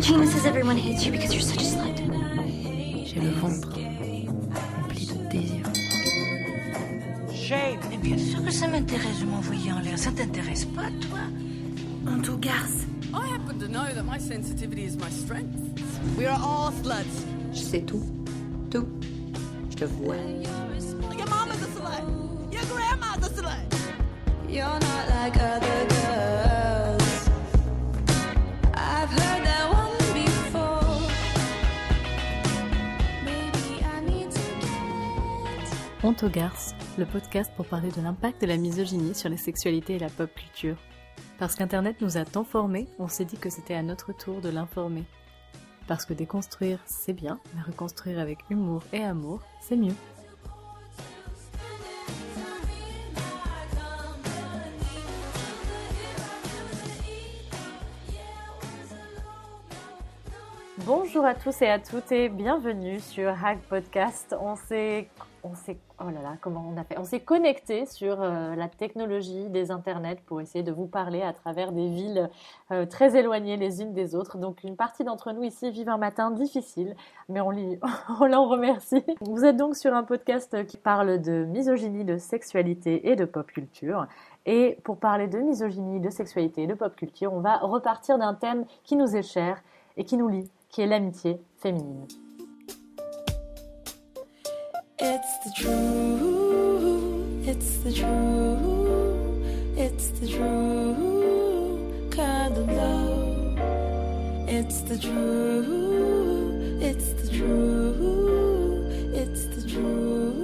Regina says everyone hates you because you're such a slut. J'ai le ventre rempli de désir. Shame. Mais bien sûr que ça m'intéresse de m'envoyer en l'air. Ça t'intéresse pas, toi? Honto garce. I happen to know that my sensitivity is my strength. We are all sluts. Je sais tout. Tout. Je te vois. Your mama's a slut. Your grandma's a slut. You're not like other aux garces, le podcast pour parler de l'impact de la misogynie sur les sexualités et la pop culture. Parce qu'Internet nous a tant formés, on s'est dit que c'était à notre tour de l'informer. Parce que déconstruire, c'est bien, mais reconstruire avec humour et amour, c'est mieux. Bonjour à tous et à toutes et bienvenue sur Hack Podcast. On s'est, on s'est, oh connecté sur euh, la technologie des internets pour essayer de vous parler à travers des villes euh, très éloignées les unes des autres. Donc une partie d'entre nous ici vivent un matin difficile, mais on l'en remercie. Vous êtes donc sur un podcast qui parle de misogynie, de sexualité et de pop culture. Et pour parler de misogynie, de sexualité et de pop culture, on va repartir d'un thème qui nous est cher et qui nous lie, qui est l'amitié féminine. It's the truth. It's the truth. It's the truth. Kind of love. It's the truth. It's the truth. It's the love.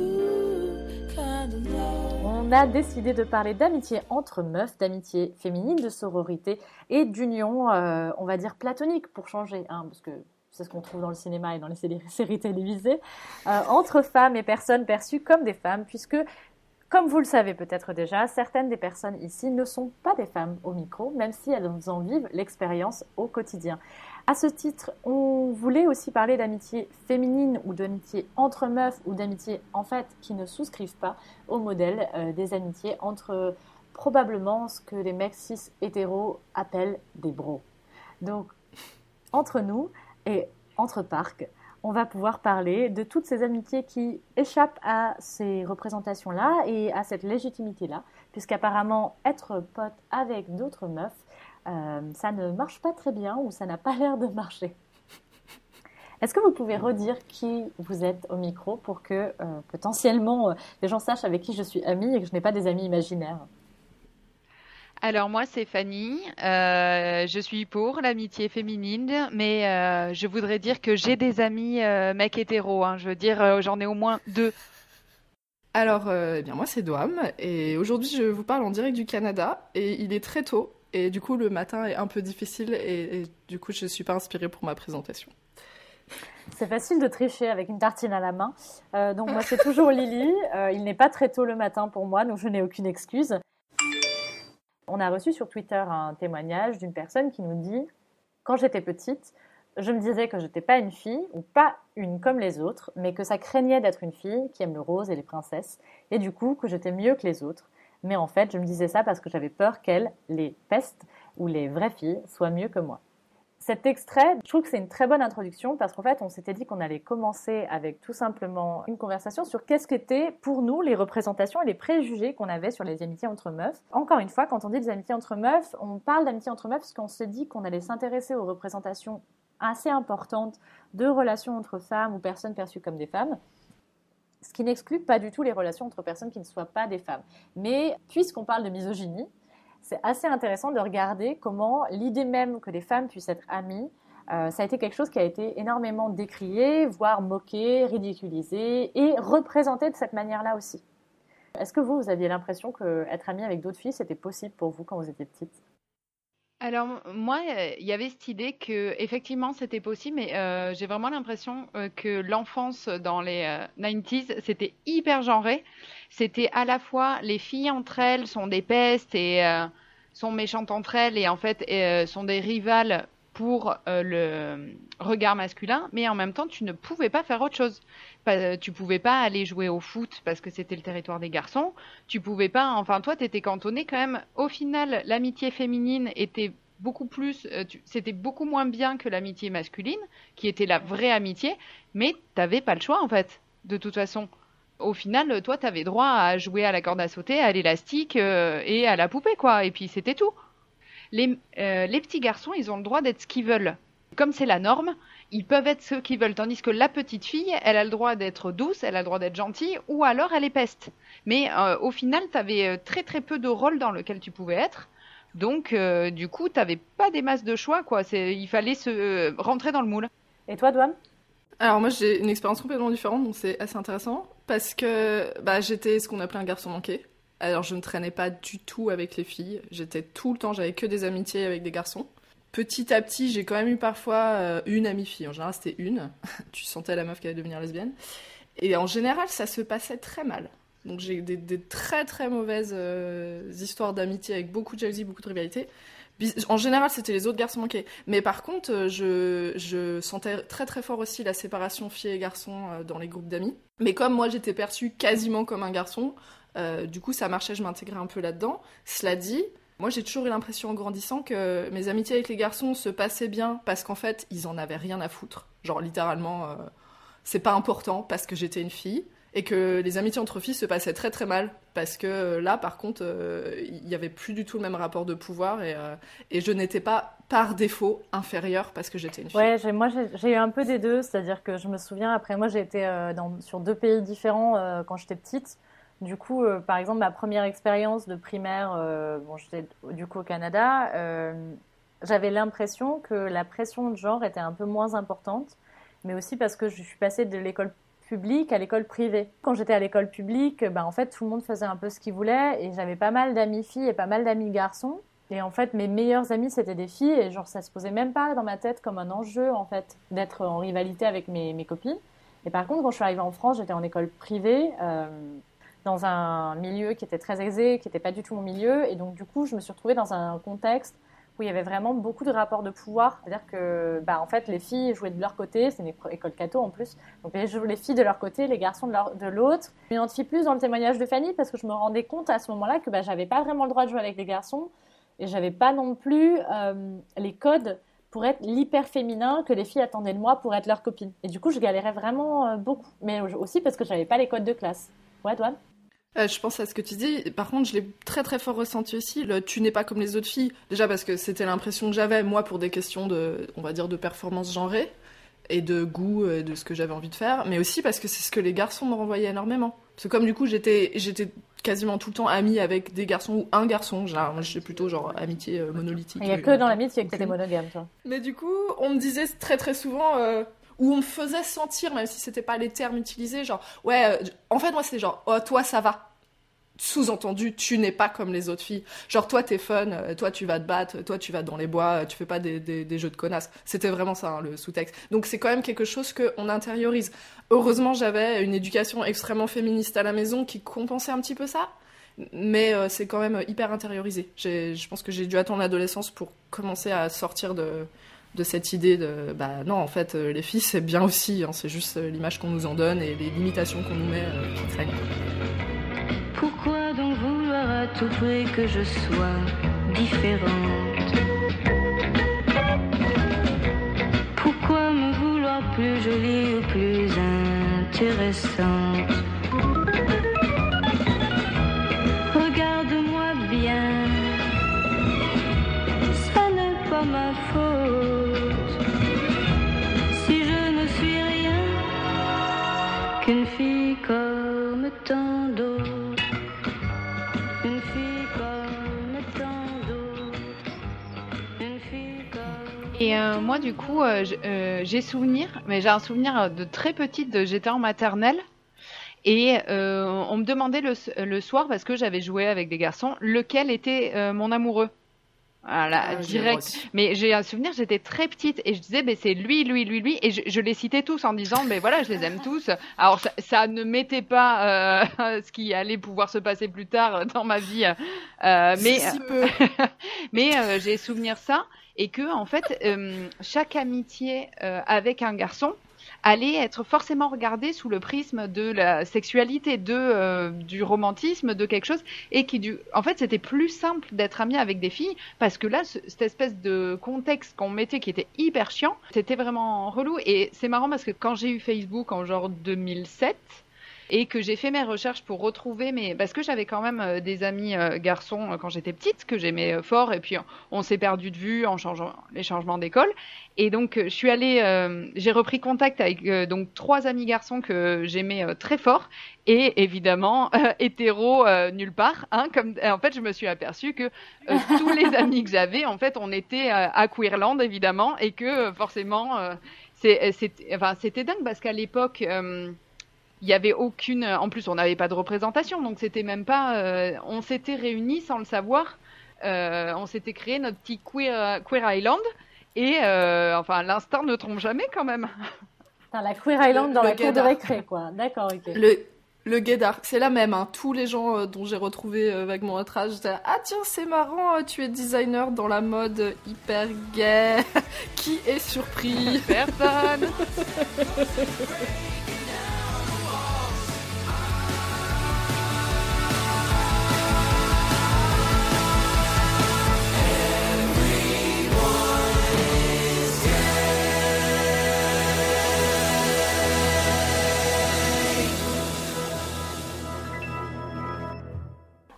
On a décidé de parler d'amitié entre meufs, d'amitié féminine, de sororité et d'union, euh, on va dire platonique pour changer, hein, parce que c'est ce qu'on trouve dans le cinéma et dans les séries, télévisées, euh, entre femmes et personnes perçues comme des femmes, puisque, comme vous le savez peut-être déjà, certaines des personnes ici ne sont pas des femmes au micro, même si elles en vivent l'expérience au quotidien. À ce titre, on voulait aussi parler d'amitié féminine ou d'amitié entre meufs ou d'amitié en fait qui ne souscrivent pas au modèle euh, des amitiés entre probablement ce que les mecs cis hétéros appellent des bros. Donc, entre nous et entre parcs, on va pouvoir parler de toutes ces amitiés qui échappent à ces représentations-là et à cette légitimité-là, puisqu'apparemment être pote avec d'autres meufs, euh, ça ne marche pas très bien ou ça n'a pas l'air de marcher. Est-ce que vous pouvez redire qui vous êtes au micro pour que euh, potentiellement euh, les gens sachent avec qui je suis amie et que je n'ai pas des amis imaginaires? Alors moi c'est Fanny, Euh, je suis pour l'amitié féminine, mais euh, je voudrais dire que j'ai des amis euh, mecs hétéros, hein. je veux dire euh, j'en ai au moins deux. Alors, euh, eh bien moi c'est Doam et aujourd'hui je vous parle en direct du Canada et il est très tôt et du coup le matin est un peu difficile et, et du coup je suis pas inspirée pour ma présentation. C'est facile de tricher avec une tartine à la main. Euh, donc moi c'est toujours Lily. Euh, il n'est pas très tôt le matin pour moi, donc je n'ai aucune excuse. On a reçu sur Twitter un témoignage d'une personne qui nous dit Quand j'étais petite, je me disais que j'étais pas une fille ou pas une comme les autres, mais que ça craignait d'être une fille qui aime le rose et les princesses, et du coup que j'étais mieux que les autres. Mais en fait, je me disais ça parce que j'avais peur qu'elles, les pestes ou les vraies filles, soient mieux que moi. Cet extrait, je trouve que c'est une très bonne introduction parce qu'en fait, on s'était dit qu'on allait commencer avec tout simplement une conversation sur qu'est-ce qu'étaient pour nous les représentations et les préjugés qu'on avait sur les amitiés entre meufs. Encore une fois, quand on dit des amitiés entre meufs, on parle d'amitiés entre meufs parce qu'on se dit qu'on allait s'intéresser aux représentations assez importantes de relations entre femmes ou personnes perçues comme des femmes. Ce qui n'exclut pas du tout les relations entre personnes qui ne soient pas des femmes. Mais puisqu'on parle de misogynie, c'est assez intéressant de regarder comment l'idée même que les femmes puissent être amies, euh, ça a été quelque chose qui a été énormément décrié, voire moqué, ridiculisé et représenté de cette manière-là aussi. Est-ce que vous, vous aviez l'impression qu'être amie avec d'autres filles, c'était possible pour vous quand vous étiez petite? Alors moi euh, il y avait cette idée que effectivement c'était possible, mais euh, j'ai vraiment l'impression euh, que l'enfance dans les euh, 90s c'était hyper genré. C'était à la fois les filles entre elles sont des pestes et sont méchantes entre elles et en fait sont des rivales pour euh, le regard masculin, mais en même temps, tu ne pouvais pas faire autre chose. Pas- tu pouvais pas aller jouer au foot parce que c'était le territoire des garçons. Tu pouvais pas, enfin, toi, t'étais cantonné quand même. Au final, l'amitié féminine était beaucoup plus, euh, c'était beaucoup moins bien que l'amitié masculine, qui était la vraie amitié, mais t'avais pas le choix en fait, de toute façon. Au final, toi, t'avais droit à jouer à la corde à sauter, à l'élastique euh, et à la poupée, quoi. Et puis c'était tout. Les, euh, les petits garçons, ils ont le droit d'être ce qu'ils veulent. Comme c'est la norme, ils peuvent être ce qu'ils veulent. Tandis que la petite fille, elle a le droit d'être douce, elle a le droit d'être gentille, ou alors elle est peste. Mais euh, au final, tu avais très très peu de rôles dans lequel tu pouvais être. Donc, euh, du coup, tu pas des masses de choix, quoi. Il fallait se euh, rentrer dans le moule. Et toi, Douane? Alors moi j'ai une expérience complètement différente, donc c'est assez intéressant, parce que bah, j'étais ce qu'on appelait un garçon manqué. Alors je ne traînais pas du tout avec les filles, j'étais tout le temps, j'avais que des amitiés avec des garçons. Petit à petit, j'ai quand même eu parfois euh, une amie fille, en général c'était une, tu sentais la meuf qui allait devenir lesbienne. Et en général, ça se passait très mal. Donc j'ai des, des très très mauvaises euh, histoires d'amitié avec beaucoup de jalousie, beaucoup de rivalité. En général, c'était les autres garçons manqués. Mais par contre, euh, je, je sentais très très fort aussi la séparation filles et garçons dans les groupes d'amis. Mais comme moi, j'étais perçue quasiment comme un garçon, euh, du coup, ça marchait, je m'intégrais un peu là-dedans. Cela dit, moi, j'ai toujours eu l'impression en grandissant que mes amitiés avec les garçons se passaient bien parce qu'en fait, ils en avaient rien à foutre. Genre, littéralement, euh, c'est pas important parce que j'étais une fille. Et que les amitiés entre filles se passaient très très mal. Parce que euh, là, par contre, euh, il y avait plus du tout le même rapport de pouvoir. Et, euh, je n'étais pas par défaut inférieure parce que j'étais une fille. Ouais, moi j'ai eu un peu des deux, c'est-à-dire que je me souviens, après moi j'ai été euh, dans, sur deux pays différents euh, quand j'étais petite. Du coup, euh, par exemple, ma première expérience de primaire, euh, bon, j'étais du coup au Canada, euh, j'avais l'impression que la pression de genre était un peu moins importante, mais aussi parce que je suis passée de l'école publique à l'école privée. Quand j'étais à l'école publique, ben, en fait, tout le monde faisait un peu ce qu'il voulait et j'avais pas mal d'amis filles et pas mal d'amis garçons. Et en fait, mes meilleurs amis, c'était des filles, et genre, ça se posait même pas dans ma tête comme un enjeu, en fait, d'être en rivalité avec mes, mes copines. Et par contre, quand je suis arrivée en France, j'étais en école privée, dans un milieu qui était très aisé, qui n'était pas du tout mon milieu, et donc, du coup, je me suis retrouvée dans un contexte où il y avait vraiment beaucoup de rapports de pouvoir. C'est-à-dire que, bah, en fait, les filles jouaient de leur côté, c'est une éco- école catho en plus, donc les, les filles de leur côté, les garçons de l'autre. Je m'identifie plus dans le témoignage de Fanny parce que je me rendais compte à ce moment-là que bah, j'avais pas vraiment le droit de jouer avec les garçons et j'avais pas non plus euh, les codes pour être l'hyper féminin que les filles attendaient de moi pour être leur copine. Et du coup, je galérais vraiment euh, beaucoup, mais aussi parce que j'avais pas les codes de classe. Ouais, Douane Euh, je pense à ce que tu dis. Par contre, je l'ai très très fort ressenti aussi. Le tu n'es pas comme les autres filles. Déjà parce que c'était l'impression que j'avais, moi, pour des questions de, on va dire, de performance genrée et de goût, euh, de ce que j'avais envie de faire. Mais aussi parce que c'est ce que les garçons me renvoyaient énormément. Parce que comme du coup, j'étais, j'étais quasiment tout le temps amie avec des garçons ou un garçon. Genre, j'étais plutôt genre amitié euh, monolithique. Il y a euh, que dans l'amitié que t'étais monogame, toi. Mais du coup, on me disait très très souvent, euh, ou on me faisait sentir, même si c'était pas les termes utilisés, genre, ouais, euh, en fait, moi, c'est genre, oh, toi, ça va. Sous-entendu, tu n'es pas comme les autres filles. Genre, toi, t'es fun, euh, toi, tu vas te battre, toi, tu vas dans les bois, tu fais pas des, jeux de connasses. C'était vraiment ça, hein, le sous-texte. Donc, c'est quand même quelque chose qu'on intériorise. Heureusement, j'avais une éducation extrêmement féministe à la maison qui compensait un petit peu ça. Mais euh, c'est quand même hyper intériorisé. Je pense que j'ai dû attendre l'adolescence pour commencer à sortir de, cette idée de bah non en fait euh, les filles c'est bien aussi hein, c'est juste l'image qu'on nous en donne et les limitations qu'on nous met euh, qui traînent tout que je sois différente. Pourquoi me vouloir plus jolie ou plus intéressante? Et euh, moi, du coup, euh, euh, j'ai souvenir, mais j'ai un souvenir de très petite, j'étais en maternelle. Et euh, on me demandait le, soir, parce que j'avais joué avec des garçons, lequel était mon amoureux. Voilà, Ah, direct. Mais j'ai un souvenir, j'étais très petite et je disais, ben, c'est lui, lui, lui, lui. Et je, je les citais tous en disant, ben voilà, je les aime tous. Alors, ça, ça ne m'était pas euh, ce qui allait pouvoir se passer plus tard dans ma vie. Euh, mais si peu mais euh, j'ai souvenir ça et que en fait euh, chaque amitié euh, avec un garçon allait être forcément regardé sous le prisme de la sexualité, de euh, du romantisme, de quelque chose, et qui du, en fait, c'était plus simple d'être ami avec des filles parce que là, ce- cette espèce de contexte qu'on mettait qui était hyper chiant, c'était vraiment relou. Et c'est marrant parce que quand j'ai eu Facebook en genre 2007 et que j'ai fait mes recherches pour retrouver mes parce que j'avais quand même euh, des amis euh, garçons euh, quand j'étais petite que j'aimais fort et puis on, s'est perdu de vue en changeant les changements d'école. Et donc je suis allée euh, j'ai repris contact avec euh, donc trois amis garçons que j'aimais euh, très fort et évidemment hétéro nulle part hein comme en fait je me suis aperçue que tous les amis que j'avais en fait on était à Queerland évidemment et que forcément c'est c'était enfin c'était dingue parce qu'à l'époque il y avait aucune en plus on n'avait pas de représentation donc c'était même pas euh, on s'était réunis sans le savoir Euh, on s'était créé notre petit queer queer island et euh, enfin l'instinct ne trompe jamais quand même Putain, la Queer Island Le- dans le la cour de récré, quoi. D'accord, ok. Le, le gaydar, c'est la même. Hein. Tous les gens euh, dont j'ai retrouvé euh, vaguement notre âge, j'étais ah tiens, c'est marrant, euh, tu es designer dans la mode euh, hyper gay. Qui est surpris? Personne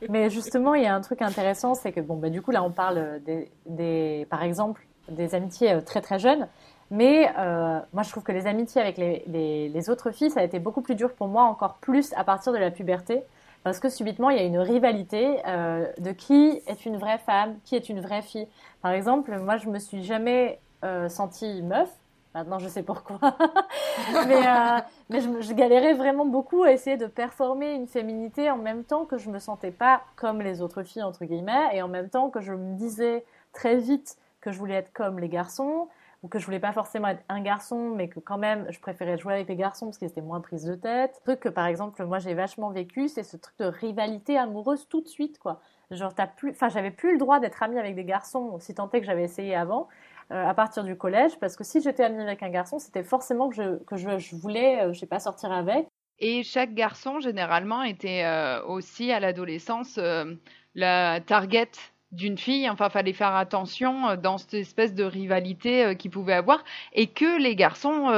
Mais justement, il y a un truc intéressant, c'est que bon, bah, du coup, là, on parle des, des- par exemple, des amitiés euh, très très jeunes. Mais euh, moi, je trouve que les amitiés avec les, les, les autres filles, ça a été beaucoup plus dur pour moi, encore plus à partir de la puberté. Parce que subitement, il y a une rivalité euh, de qui est une vraie femme, qui est une vraie fille. Par exemple, moi, je me suis jamais euh, sentie meuf. Maintenant, je sais pourquoi. mais euh, je, galérais vraiment beaucoup à essayer de performer une féminité en même temps que je me sentais pas comme les autres filles, entre guillemets, et en même temps que je me disais très vite que je voulais être comme les garçons, ou que je voulais pas forcément être un garçon, mais que quand même je préférais jouer avec les garçons parce qu'ils étaient moins prise de tête. Un truc que par exemple moi j'ai vachement vécu, c'est ce truc de rivalité amoureuse tout de suite, quoi. Genre t'as plus, enfin j'avais plus le droit d'être amie avec des garçons, si tant est que j'avais essayé avant. Euh, à partir du collège, parce que si j'étais amie avec un garçon, c'était forcément que je, que je, voulais, euh, pas, sortir avec. Et chaque garçon, généralement, était euh, aussi à l'adolescence la target d'une fille. Enfin, fallait faire attention dans cette espèce de rivalité euh, qu'ils pouvaient avoir. Et que les garçons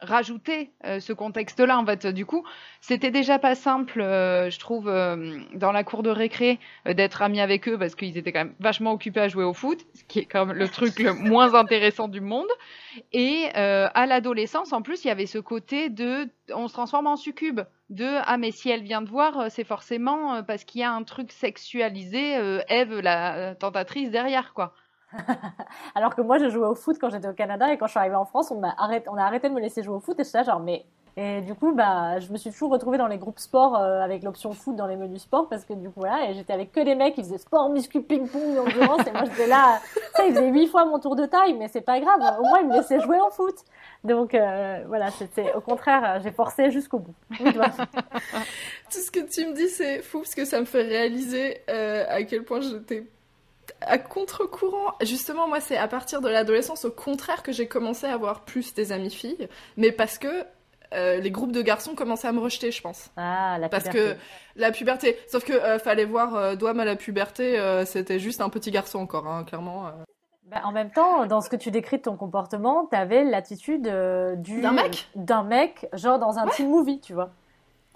rajoutaient euh, ce contexte-là. En fait, du coup, c'était déjà pas simple, euh, je trouve, euh, dans la cour de récré, euh, d'être amis avec eux parce qu'ils étaient quand même vachement occupés à jouer au foot, ce qui est quand même le truc le moins intéressant du monde. Et euh, à l'adolescence, en plus, il y avait ce côté de on se transforme en succube. De ah, mais si elle vient de voir, euh, c'est forcément parce qu'il y a un truc sexualisé, euh, Eve, la tentatrice, derrière, quoi. Alors que moi, je jouais au foot quand j'étais au Canada et quand je suis arrivée en France, on a arrêté, on a arrêté de me laisser jouer au foot et j'étais là genre mais et du coup bah je me suis toujours retrouvée dans les groupes sport euh, avec l'option foot dans les menus sport parce que du coup voilà et j'étais avec que des mecs qui faisaient sport, muscu, ping pong, endurance et moi j'étais là ça ils faisaient huit fois mon tour de taille mais c'est pas grave au moins ils me laissaient jouer en foot donc euh, voilà c'était au contraire euh, j'ai forcé jusqu'au bout. Oui. Tout ce que tu me dis, c'est fou parce que ça me fait réaliser euh, à quel point j'étais à contre-courant. Justement, moi, c'est à partir de l'adolescence, au contraire, que j'ai commencé à avoir plus des amies filles, mais parce que euh, les groupes de garçons commençaient à me rejeter, je pense. Ah la Parce puberté. que la puberté. Sauf que euh, fallait voir euh, Douam à la puberté, euh, c'était juste un petit garçon encore, hein, clairement. Bah, en même temps, dans ce que tu décris de ton comportement, t'avais l'attitude du D'un mec d'un mec, genre dans un teen movie, tu vois.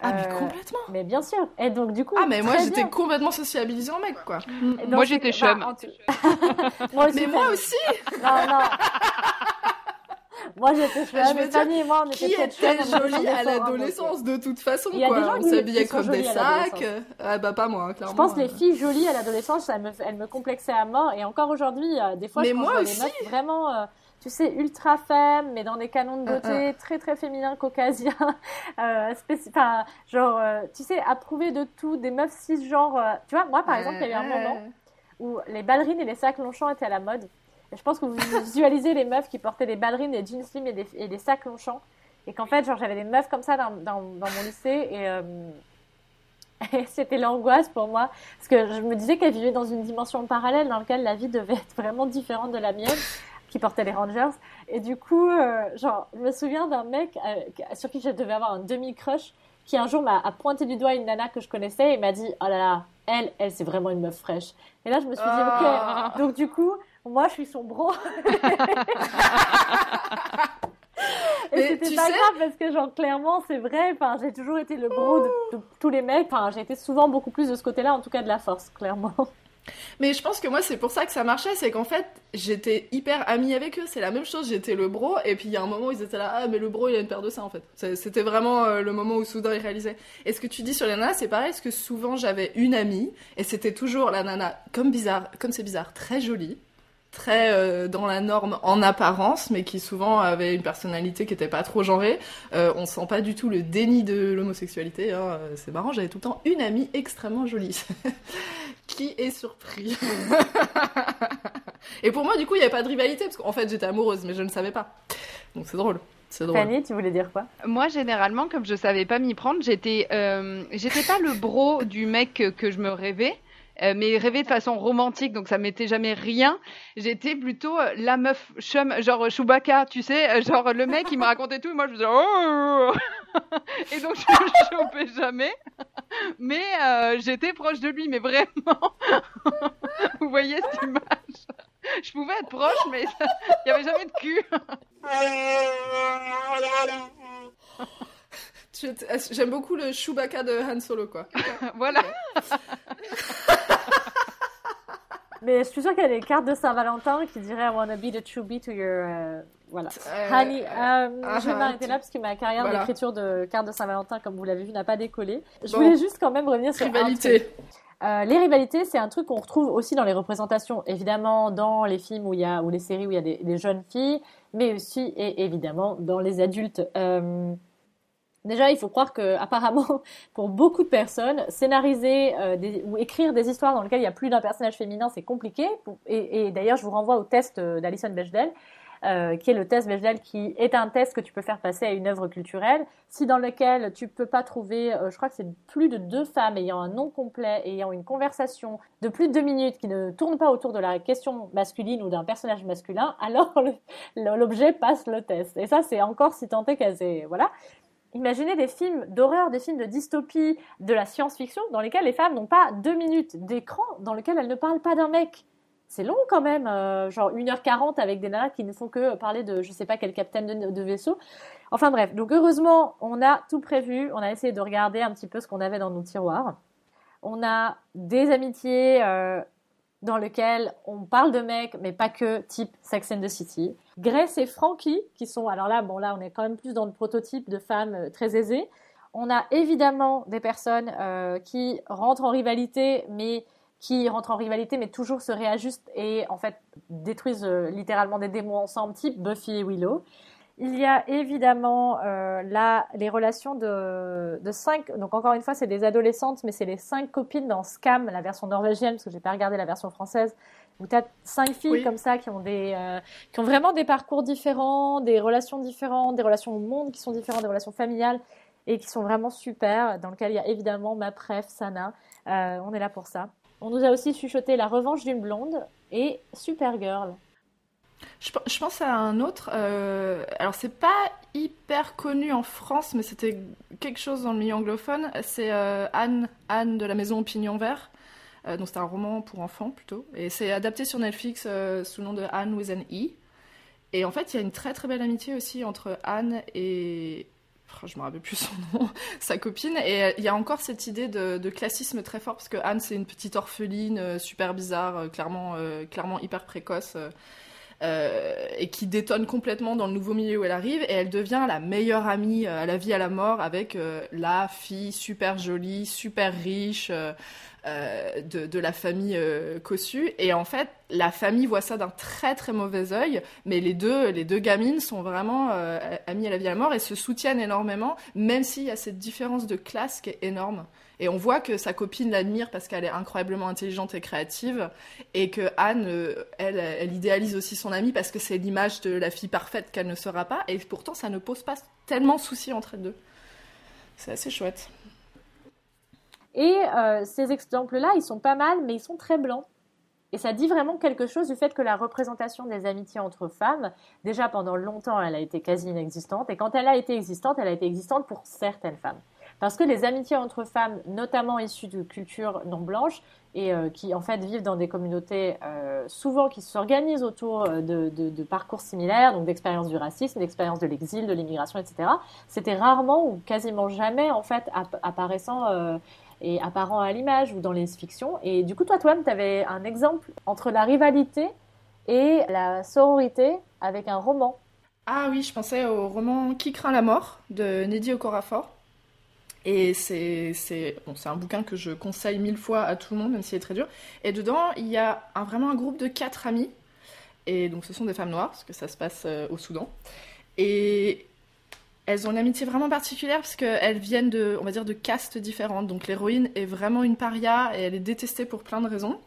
Ah, mais Euh, complètement. Mais bien sûr. Et donc du coup. Ah, mais moi, j'étais complètement sociabilisée en mec, quoi. Donc, Moi, j'étais que- chum. bah, tout- moi aussi. Mais moi aussi Non non. moi j'étais chum. Je veux mais dire, Fanny et moi on était Qui était jolie à l'adolescence, de toute façon, Il y a des quoi. gens On qui- s'habillait comme des jolis à sacs. l'adolescence. Ah, bah, pas moi, hein, Je clairement. pense que les euh. filles jolies à l'adolescence, elle me, elle me complexait à mort. Et encore aujourd'hui, euh, des fois, Mais je pense moi que les aussi. meufs vraiment, euh, tu sais, ultra femmes, mais dans des canons de Uh, beauté très très féminins, caucasiens, euh, enfin, genre, euh, tu sais, approuvées de tout, des meufs cisgenres. euh, tu vois, moi par exemple, il y a eu un moment où les ballerines et les sacs Longchamp étaient à la mode. Et je pense que vous visualisez les meufs qui portaient des ballerines, des jeans slim et des, et des sacs Longchamp. Et qu'en fait, genre, j'avais des meufs comme ça dans, dans, dans mon lycée. Et, euh, et c'était l'angoisse pour moi. Parce que je me disais qu'elles vivaient dans une dimension parallèle dans laquelle la vie devait être vraiment différente de la mienne. Qui portait les Rangers. Et du coup, euh, genre, je me souviens d'un mec euh, sur qui je devais avoir un demi-crush qui un jour m'a a pointé du doigt une nana que je connaissais et m'a dit Oh là là, elle, elle, c'est vraiment une meuf fraîche. Et là, je me suis dit Ah. Ok, donc du coup, moi, je suis son bro. Et c'était pas sais- grave parce que, genre, clairement, c'est vrai. Enfin, j'ai toujours été le bro de, de tous les mecs. Enfin, j'ai été souvent beaucoup plus de ce côté-là, en tout cas de la force, clairement. Mais je pense que moi, c'est pour ça que ça marchait, c'est qu'en fait, j'étais hyper amie avec eux. C'est la même chose, j'étais le bro, et puis il y a un moment où ils étaient là, ah, mais le bro, il a une paire de seins, en fait. C'était vraiment euh, le moment où soudain ils réalisaient. Et ce que tu dis sur les nanas, c'est pareil, parce que souvent j'avais une amie, et c'était toujours la nana, comme bizarre, comme c'est bizarre, très jolie, très euh, dans la norme en apparence, mais qui souvent avait une personnalité qui était pas trop genrée. Euh, on sent pas du tout le déni de l'homosexualité. Hein. Euh, C'est marrant, j'avais tout le temps une amie extrêmement jolie. qui est surpris Et pour moi, du coup, il n'y avait pas de rivalité, parce qu'en fait, j'étais amoureuse, mais je ne savais pas. Donc c'est drôle. C'est drôle. Fanny, tu voulais dire quoi? Moi, généralement, comme je savais pas m'y prendre, j'étais, euh, j'étais pas le bro du mec que, que je me rêvais, euh, mais rêver de façon romantique, donc ça m'était jamais rien. J'étais plutôt euh, la meuf chum, genre Chewbacca, tu sais, euh, genre le mec il me racontait tout, et moi je faisais oh et donc je le chopais jamais, mais j'étais proche de lui, mais vraiment, vous voyez cette image? Je pouvais être proche, mais il y avait jamais de cul. Tu- J'aime beaucoup le Chewbacca de Han Solo, quoi. voilà. Mais je suis sûre qu'il y a des cartes de Saint-Valentin qui diraient I wanna be the true bee to your. euh, voilà. Euh, Honey, euh, ah, je vais ah, m'arrêter là parce que ma carrière Voilà. d'écriture de cartes de Saint-Valentin, comme vous l'avez vu, n'a pas décollé. Je Bon. voulais juste quand même revenir sur un truc. Rivalité. Euh, les rivalités, c'est un truc qu'on retrouve aussi dans les représentations, évidemment dans les films où il y a ou les séries où il y a des, des jeunes filles, mais aussi et évidemment dans les adultes. Déjà, il faut croire que apparemment, pour beaucoup de personnes, scénariser euh, ou écrire des histoires dans lesquelles il y a plus d'un personnage féminin, c'est compliqué. Et, d'ailleurs, je vous renvoie au test euh, d'Alison Bechdel. euh, qui est le test Bechdel, qui est un test que tu peux faire passer à une œuvre culturelle, si dans lequel tu peux pas trouver, euh, je crois que c'est plus de deux femmes ayant un nom complet, ayant une conversation de plus de deux minutes qui ne tourne pas autour de la question masculine ou d'un personnage masculin, alors l'objet passe le test. Et ça, c'est encore si tant est, voilà. Imaginez des films d'horreur, des films de dystopie, de la science-fiction, dans lesquels les femmes n'ont pas deux minutes d'écran, dans lesquels elles ne parlent pas d'un mec. C'est long quand même, euh, genre 1h40 avec des nanas qui ne font que parler de je sais pas quel capitaine de, de vaisseau. Enfin bref, donc heureusement, on a tout prévu, on a essayé de regarder un petit peu ce qu'on avait dans nos tiroirs. On a des amitiés euh, dans lesquelles on parle de mecs, mais pas que, type Sex and the City. Grace et Frankie, qui sont, alors là, bon là, on est quand même plus dans le prototype de femmes euh, très aisées. On a évidemment des personnes euh, qui rentrent en rivalité, mais qui rentrent en rivalité, mais toujours se réajustent et en fait détruisent euh, littéralement des démons ensemble, type Buffy et Willow. Il y a évidemment euh, là les relations de, de cinq. Donc encore une fois, c'est des adolescentes, mais c'est les cinq copines dans Scam, la version norvégienne, parce que j'ai pas regardé la version française. Où tu as cinq filles Oui. comme ça qui ont des euh, qui ont vraiment des parcours différents, des relations différentes, des relations au monde qui sont différentes, des relations familiales et qui sont vraiment super. Dans lequel il y a évidemment ma préf Sana. Euh, on est là pour ça. On nous a aussi chuchoté La Revanche d'une blonde et Supergirl. Je, pe- je pense à un autre. euh, alors, c'est pas hyper connu en France, mais c'était quelque chose dans le milieu anglophone. C'est euh, Anne, Anne de la Maison au Pignon Vert. Euh, donc, c'est un roman pour enfants plutôt. Et c'est adapté sur Netflix euh, sous le nom de Anne with an E. Et en fait, il y a une très très belle amitié aussi entre Anne et. Oh, je me rappelle plus son nom, sa copine. Et il y a encore cette idée de, de classisme très fort, parce que Anne, c'est une petite orpheline super bizarre, clairement, clairement hyper précoce. Euh, et qui détonne complètement dans le nouveau milieu où elle arrive et elle devient la meilleure amie euh, à la vie à la mort avec euh, la fille super jolie, super riche de, de la famille cossue. Et en fait la famille voit ça d'un très très mauvais œil mais les deux les deux gamines sont vraiment amies à la vie à la mort et se soutiennent énormément même s'il y a cette différence de classe qui est énorme et on voit que sa copine l'admire parce qu'elle est incroyablement intelligente et créative et que Anne, euh, elle, elle idéalise aussi son amie parce que c'est l'image de la fille parfaite qu'elle ne sera pas. Et pourtant, ça ne pose pas tellement souci entre elles deux. C'est assez chouette. Et euh, ces exemples-là, ils sont pas mal, mais ils sont très blancs. Et ça dit vraiment quelque chose du fait que la représentation des amitiés entre femmes, déjà pendant longtemps, elle a été quasi inexistante. Et quand elle a été existante, elle a été existante pour certaines femmes. Parce que les amitiés entre femmes, notamment issues de cultures non blanches, et euh, qui en fait vivent dans des communautés euh, souvent qui s'organisent autour euh, de, parcours similaires, donc d'expériences du racisme, d'expériences de l'exil, de l'immigration, etc. C'était rarement ou quasiment jamais en fait app apparaissant et apparent à l'image ou dans les fictions. Et du coup, toi, toi-même, tu avais un exemple entre la rivalité et la sororité avec un roman. Ah oui, je pensais au roman Qui craint la mort de Neddy Okorafor. Et c'est bon, un bouquin que je conseille mille fois à tout le monde, même s'il est très dur. Et dedans, il y a vraiment un groupe de quatre amies. Et donc, ce sont des femmes noires, parce que ça se passe euh, au Soudan. Et elles ont une amitié vraiment particulière, parce qu'elles viennent de, on va dire, de castes différentes. Donc, l'héroïne est vraiment une paria, et elle est détestée pour plein de raisons.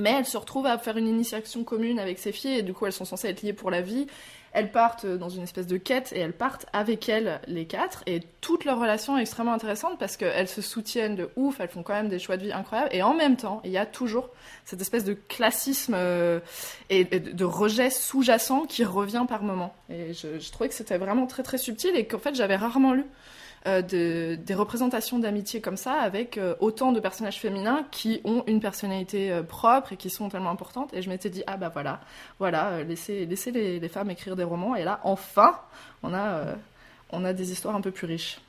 Mais elle se retrouve à faire une initiation commune avec ses filles, et du coup, elles sont censées être liées pour la vie. Elles partent dans une espèce de quête et elles partent avec elles les quatre. Et toute leur relation est extrêmement intéressante parce qu'elles se soutiennent de ouf, elles font quand même des choix de vie incroyables. Et en même temps il y a toujours cette espèce de classisme euh, et, de rejet sous-jacent qui revient par moment et je, je trouvais que c'était vraiment très très subtil et qu'en fait j'avais rarement lu euh, de, des représentations d'amitié comme ça avec euh, autant de personnages féminins qui ont une personnalité euh, propre et qui sont tellement importantes. Et je m'étais dit, ah bah voilà, voilà, laissez, laissez les, les, femmes écrire des romans. Et là, enfin, on a, on a des histoires un peu plus riches.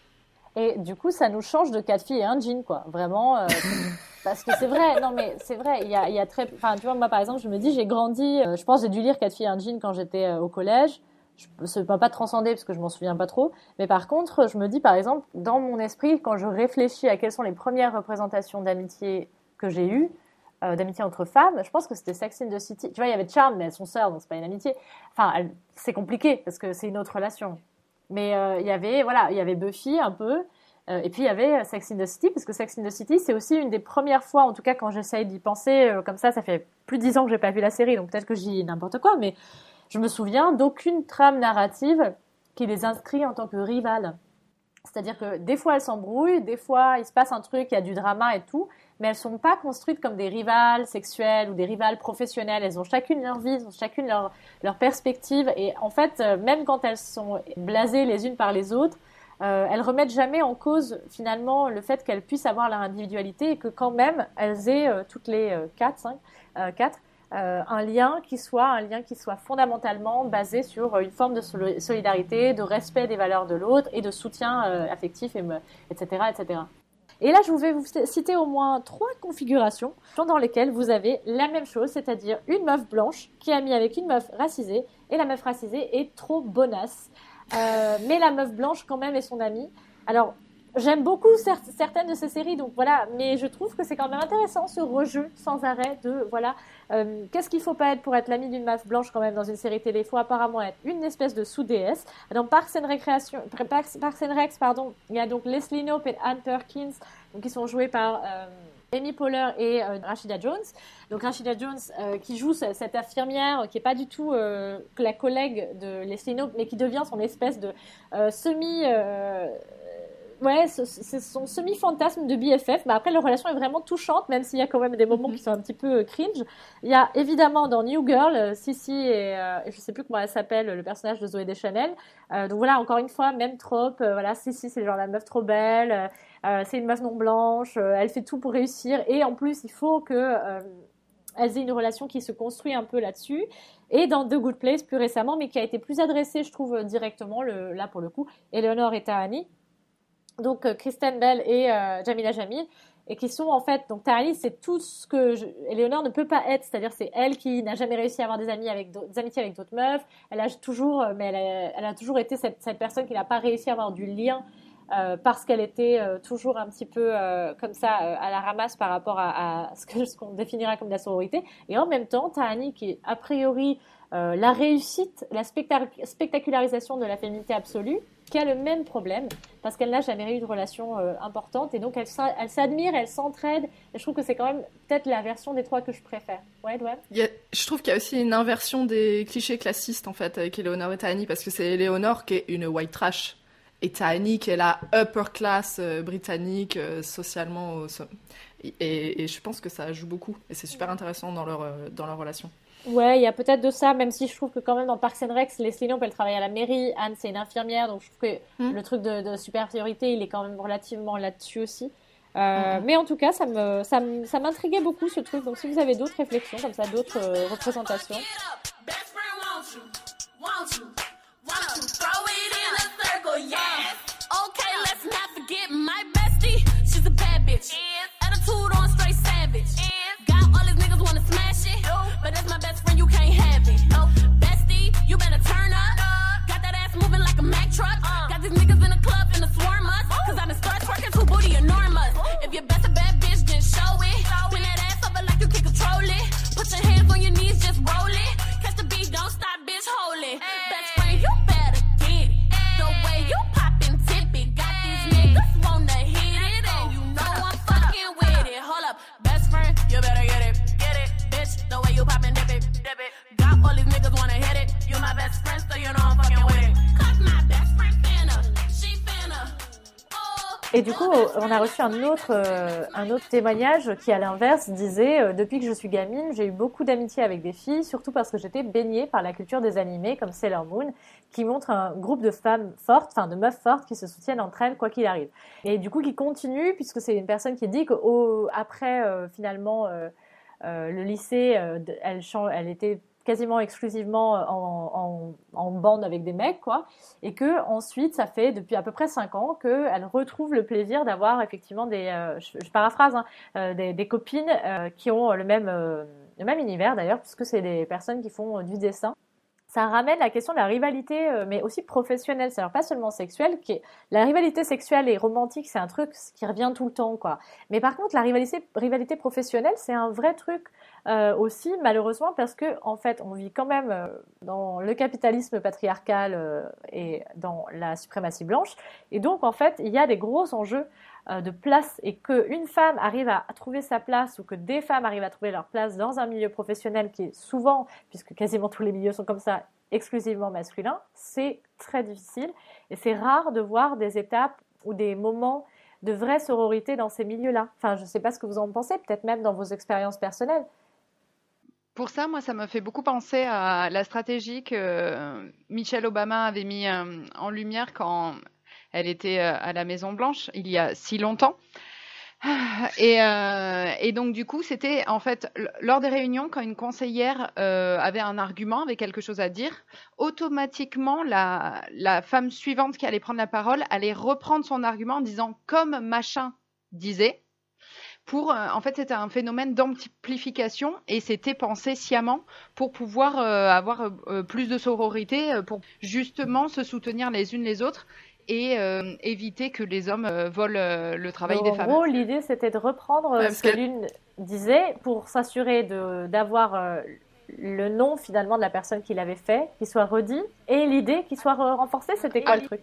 Et du coup, ça nous change de quatre filles et un jean, quoi. Vraiment. parce que c'est vrai, non mais c'est vrai, il y a, il y a très. Enfin, tu vois, moi par exemple, je me dis, j'ai grandi, je pense, j'ai dû lire quatre filles et un jean quand j'étais au collège je ne peux pas transcender parce que je m'en souviens pas trop. Mais par contre, je me dis par exemple, dans mon esprit, quand je réfléchis à quelles sont les premières représentations d'amitié que j'ai eues, euh, d'amitié entre femmes, je pense que c'était Sex in the City. Tu vois, il y avait Charm, mais elles sont sœurs, donc c'est pas une amitié. Enfin, c'est compliqué parce que c'est une autre relation. Mais euh, il y avait, voilà, il y avait Buffy un peu. Euh, et puis il y avait Sex in the City, parce que Sex in the City, c'est aussi une des premières fois, en tout cas quand j'essaye d'y penser comme ça, ça fait plus de dix ans que j'ai pas vu la série, donc peut-être que j'y n'importe quoi, mais je me souviens d'aucune trame narrative qui les inscrit en tant que rivales. C'est-à-dire que des fois elles s'embrouillent, des fois il se passe un truc, il y a du drama et tout, mais elles sont pas construites comme des rivales sexuelles ou des rivales professionnelles. Elles ont chacune leur vie, elles ont chacune leur, perspective. Et en fait, euh, même quand elles sont blasées les unes par les autres, euh, elles remettent jamais en cause finalement le fait qu'elles puissent avoir leur individualité et que quand même elles aient euh, toutes les euh, quatre, cinq, quatre euh, un lien qui soit un lien qui soit fondamentalement basé sur une forme de solidarité, de respect des valeurs de l'autre et de soutien euh, affectif, et, etc., etc. Et là, je vais vous citer au moins trois configurations dans lesquelles vous avez la même chose, c'est-à-dire une meuf blanche qui est amie avec une meuf racisée, et la meuf racisée est trop bonasse. Euh, mais la meuf blanche, quand même, est son amie. Alors, J'aime beaucoup certaines de ces séries, donc voilà, mais je trouve que c'est quand même intéressant ce rejeu sans arrêt de voilà, euh, qu'est-ce qu'il faut pas être pour être l'ami d'une meuf blanche quand même dans une série télé? Faut apparemment être une espèce de sous-déesse. Dans Parks and, Recreation, Parks, Recs, pardon, il y a donc Leslie Knope et Anne Perkins, donc qui sont joués par euh, Amy Poehler et euh, Rashida Jones. Donc Rashida Jones euh, qui joue cette infirmière qui est pas du tout la collègue de Leslie Knope, mais qui devient son espèce de semi ouais, c'est son semi-fantasme de BFF. Mais après, leur relation est vraiment touchante, même s'il y a quand même des moments -hmm. qui sont un petit peu euh, cringe. Il y a évidemment dans New Girl, euh, Sissy et, euh, et je sais plus comment elle s'appelle, le personnage de Zoé Deschanel. Euh, donc voilà, encore une fois, même trope. Euh, voilà, Sissy, c'est genre la meuf trop belle. C'est une meuf non blanche. elle fait tout pour réussir. Et en plus, il faut que elles aient une relation qui se construit un peu là-dessus. Et dans The Good Place, plus récemment, mais qui a été plus adressée, je trouve, directement, le, là pour le coup, Eleanor et Tahani donc euh, Kristen Bell et euh, Jamila Jamil, et qui sont en fait, donc Tahani, c'est tout ce que je, Eleonore ne peut pas être, c'est-à-dire c'est elle qui n'a jamais réussi à avoir des amis avec des amitiés avec d'autres meufs, elle a toujours, mais elle a, toujours été cette, personne qui n'a pas réussi à avoir du lien euh, parce qu'elle était euh, toujours un petit peu euh, comme ça à la ramasse par rapport à, ce qu'on définira comme la sororité. Et en même temps, Tahani qui est a priori la réussite, la spectacularisation de la féminité absolue, qui a le même problème parce qu'elle n'a jamais eu de relation euh, importante et donc elle, s'admire, elle s'entraide et je trouve que c'est quand même peut-être la version des trois que je préfère. Ouais, ouais. Je trouve qu'il y a aussi une inversion des clichés classistes en fait avec Eleonore et Tahani parce que c'est Eleonore qui est une white trash et t'as Annie qui est la upper class euh, britannique, euh, socialement. et, et je pense que ça joue beaucoup. Et c'est super intéressant dans leur, dans leur relation. Ouais, il y a peut-être de ça, même si je trouve que quand même dans Parks and Rec, Leslie Knope, elle travaille à la mairie, Anne, c'est une infirmière, donc je trouve que Mm. le truc de, de supériorité, il est quand même relativement là-dessus aussi. Euh, Mais en tout cas, ça me, ça me- ça m'intriguait beaucoup ce truc. Donc, si vous avez d'autres réflexions comme ça, d'autres euh, représentations? But that's my best friend, you can't have it. Oh, bestie, you better turn up. Got that ass moving like a Mack truck. Got these niggas in the club in the swarm us. Cause I done start twerking to booty enormous. If your best a bad bitch, then show it. Spin that ass over like you can control it. Put your hands on your knees, just roll it. Catch the beat, don't stop, bitch, hold it. Best Et du coup, on a reçu un autre, euh, un autre témoignage qui, à l'inverse, disait euh, Depuis que je suis gamine, j'ai eu beaucoup d'amitié avec des filles, surtout parce que j'étais baignée par la culture des animés comme Sailor Moon, qui montre un groupe de femmes fortes, enfin de meufs fortes qui se soutiennent entre elles quoi qu'il arrive. Et du coup, qui continue, puisque c'est une personne qui dit qu'après, finalement, euh, euh, le lycée, euh, elle, elle était quasiment exclusivement en, en, bande avec des mecs, quoi et que ensuite ça fait depuis à peu près cinq ans qu'elle retrouve le plaisir d'avoir effectivement des euh, je, paraphrase hein, euh, des, copines euh, qui ont le même euh, le même univers d'ailleurs puisque c'est des personnes qui font euh, du dessin ça ramène la question de la rivalité, euh, mais aussi professionnelle, c'est-à-dire pas seulement sexuelle. La rivalité sexuelle et romantique, c'est un truc qui revient tout le temps, quoi. Mais par contre, la rivalité professionnelle, c'est un vrai truc euh, aussi, malheureusement, parce que en fait, on vit quand même euh, dans le capitalisme patriarcal euh, et dans la suprématie blanche, et donc en fait, il y a des gros enjeux de place et qu'une femme arrive à trouver sa place ou que des femmes arrivent à trouver leur place dans un milieu professionnel qui est souvent, puisque quasiment tous les milieux sont comme ça, exclusivement masculin, c'est très difficile et c'est rare de voir des étapes ou des moments de vraie sororité dans ces milieux-là. Enfin, je ne sais pas ce que vous en pensez, peut-être même dans vos expériences personnelles. Pour ça, moi, ça me fait beaucoup penser à la stratégie que euh, Michelle Obama avait mis euh, en lumière quand elle était euh, à la Maison Blanche il y a si longtemps. Et, donc du coup, c'était en fait lors des réunions quand une conseillère avait un argument, avait quelque chose à dire, automatiquement la, la femme suivante qui allait prendre la parole allait reprendre son argument en disant comme machin disait. Pour, euh, en fait, c'était un phénomène d'amplification et c'était pensé sciemment pour pouvoir euh, avoir euh, plus de sororité, pour justement se soutenir les unes les autres et euh, éviter que les hommes euh, volent euh, le travail Donc, des en femmes. gros, l'idée, c'était de reprendre Ouais, ce que que- l'une disait pour s'assurer de- d'avoir le nom finalement de la personne qui l'avait fait, qui soit redit, et l'idée qui soit re- renforcée. C'était quoi le truc?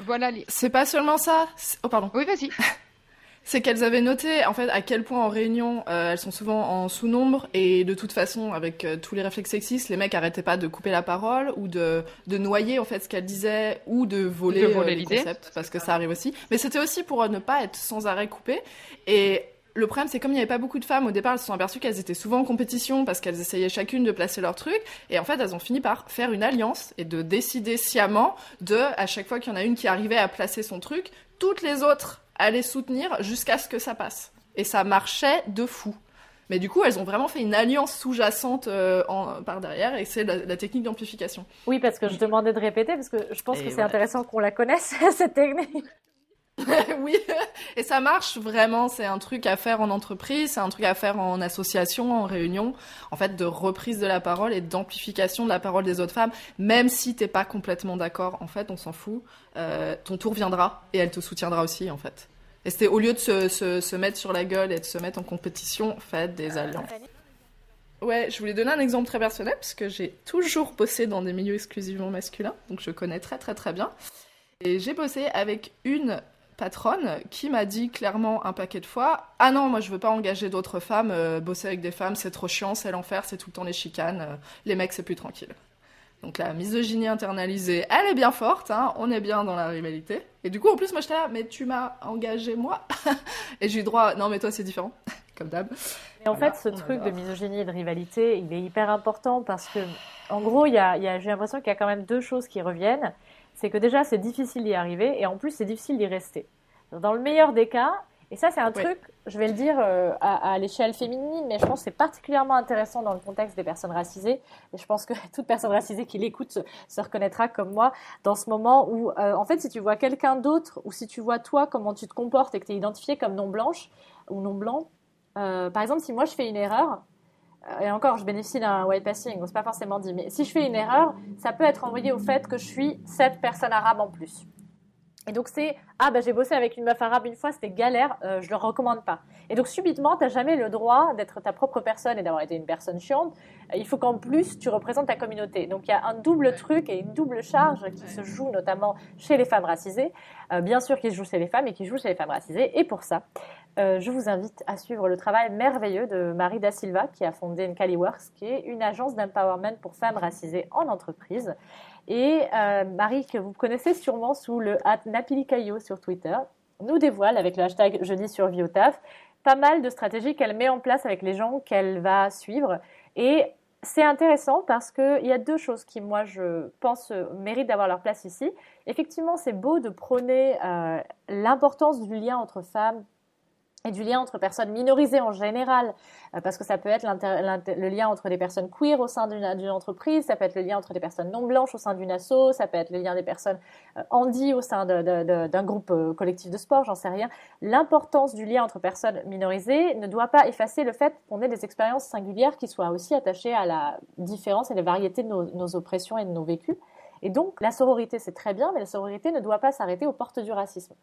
Voilà. les- C'est pas seulement ça. Oh, pardon. Oui, vas-y. C'est qu'elles avaient noté en fait à quel point en réunion euh, elles sont souvent en sous-nombre et de toute façon avec euh, tous les réflexes sexistes les mecs arrêtaient pas de couper la parole ou de, de noyer en fait ce qu'elles disaient ou de voler, De voler euh, les concepts parce que ça. arrive aussi. Mais c'était aussi pour ne pas être sans arrêt coupé. Et le problème, c'est comme il n'y avait pas beaucoup de femmes au départ, elles se sont aperçues qu'elles étaient souvent en compétition parce qu'elles essayaient chacune de placer leur truc. Et en fait, elles ont fini par faire une alliance et de décider sciemment de, à chaque fois qu'il y en a une qui arrivait à placer son truc, toutes les autres allaient soutenir jusqu'à ce que ça passe. Et ça marchait de fou. Mais du coup, elles ont vraiment fait une alliance sous-jacente euh, par derrière et c'est la, la technique d'amplification. Oui, parce que je demandais de répéter, parce que je pense Et que c'est voilà. intéressant qu'on la connaisse, cette technique. oui, et ça marche vraiment. C'est un truc à faire en entreprise, c'est un truc à faire en association, en réunion, en fait, de reprise de la parole et d'amplification de la parole des autres femmes, même si t'es pas complètement d'accord. En fait, on s'en fout. Euh, ton tour viendra et elle te soutiendra aussi, en fait. Et c'était au lieu de se, se, se mettre sur la gueule et de se mettre en compétition, faites des alliances. Ouais, je voulais donner un exemple très personnel parce que j'ai toujours bossé dans des milieux exclusivement masculins, donc je connais très très très bien. Et j'ai bossé avec une patronne qui m'a dit clairement un paquet de fois Ah non, moi je veux pas engager d'autres femmes, euh, bosser avec des femmes c'est trop chiant, c'est l'enfer, c'est tout le temps les chicanes, euh, les mecs c'est plus tranquille. Donc la misogynie internalisée, elle est bien forte, hein, on est bien dans la rivalité. Et du coup, en plus, moi j'étais là, mais tu m'as engagé moi. et j'ai eu droit, non mais toi c'est différent, comme d'hab. Et en fait, ce truc de misogynie et de rivalité, il est hyper important parce que, en gros, y a, y a, j'ai l'impression qu'il y a quand même deux choses qui reviennent. C'est que déjà, c'est difficile d'y arriver et en plus, c'est difficile d'y rester. Dans le meilleur des cas, et ça, c'est un Oui. truc, je vais le dire euh, à, à l'échelle féminine, mais je pense que c'est particulièrement intéressant dans le contexte des personnes racisées. Et je pense que toute personne racisée qui l'écoute se, se reconnaîtra comme moi dans ce moment où, euh, en fait, si tu vois quelqu'un d'autre ou si tu vois toi comment tu te comportes et que tu es identifié comme non blanche ou non blanc, euh, par exemple, si moi je fais une erreur, et encore, je bénéficie d'un white passing, c'est pas forcément dit, mais si je fais une erreur, ça peut être envoyé au fait que je suis cette personne arabe en plus. Et donc c'est ah bah j'ai bossé avec une meuf arabe une fois, c'était galère, euh, je le recommande pas. Et donc subitement, t'as jamais le droit d'être ta propre personne et d'avoir été une personne chiante. Il faut qu'en plus tu représentes ta communauté. Donc il y a un double truc et une double charge qui se joue notamment chez les femmes racisées, Euh, bien sûr qui se joue chez les femmes et qui joue chez les femmes racisées. Et pour ça, euh, je vous invite à suivre le travail merveilleux de Marie Da Silva qui a fondé Works, qui est une agence d'empowerment pour femmes racisées en entreprise. Et euh, Marie, que vous connaissez sûrement sous le Napilicayo sur Twitter, nous dévoile avec le hashtag Jeudi survie au taf pas mal de stratégies qu'elle met en place avec les gens qu'elle va suivre. Et c'est intéressant parce qu'il y a deux choses qui, moi, je pense, euh, méritent d'avoir leur place ici. Effectivement, c'est beau de prôner euh, l'importance du lien entre femmes et du lien entre personnes minorisées en général, euh, parce que ça peut être le lien entre des personnes queer au sein d'une entreprise, ça peut être le lien entre des personnes non blanches au sein d'une asso, ça peut être le lien des personnes euh, handi au sein d'un groupe euh, collectif de sport, j'en sais rien. L'importance du lien entre personnes minorisées ne doit pas effacer le fait qu'on ait des expériences singulières qui soient aussi attachées à la différence et la variété de nos oppressions et de nos vécus. Et donc, la sororité, c'est très bien, mais la sororité ne doit pas s'arrêter aux portes du racisme.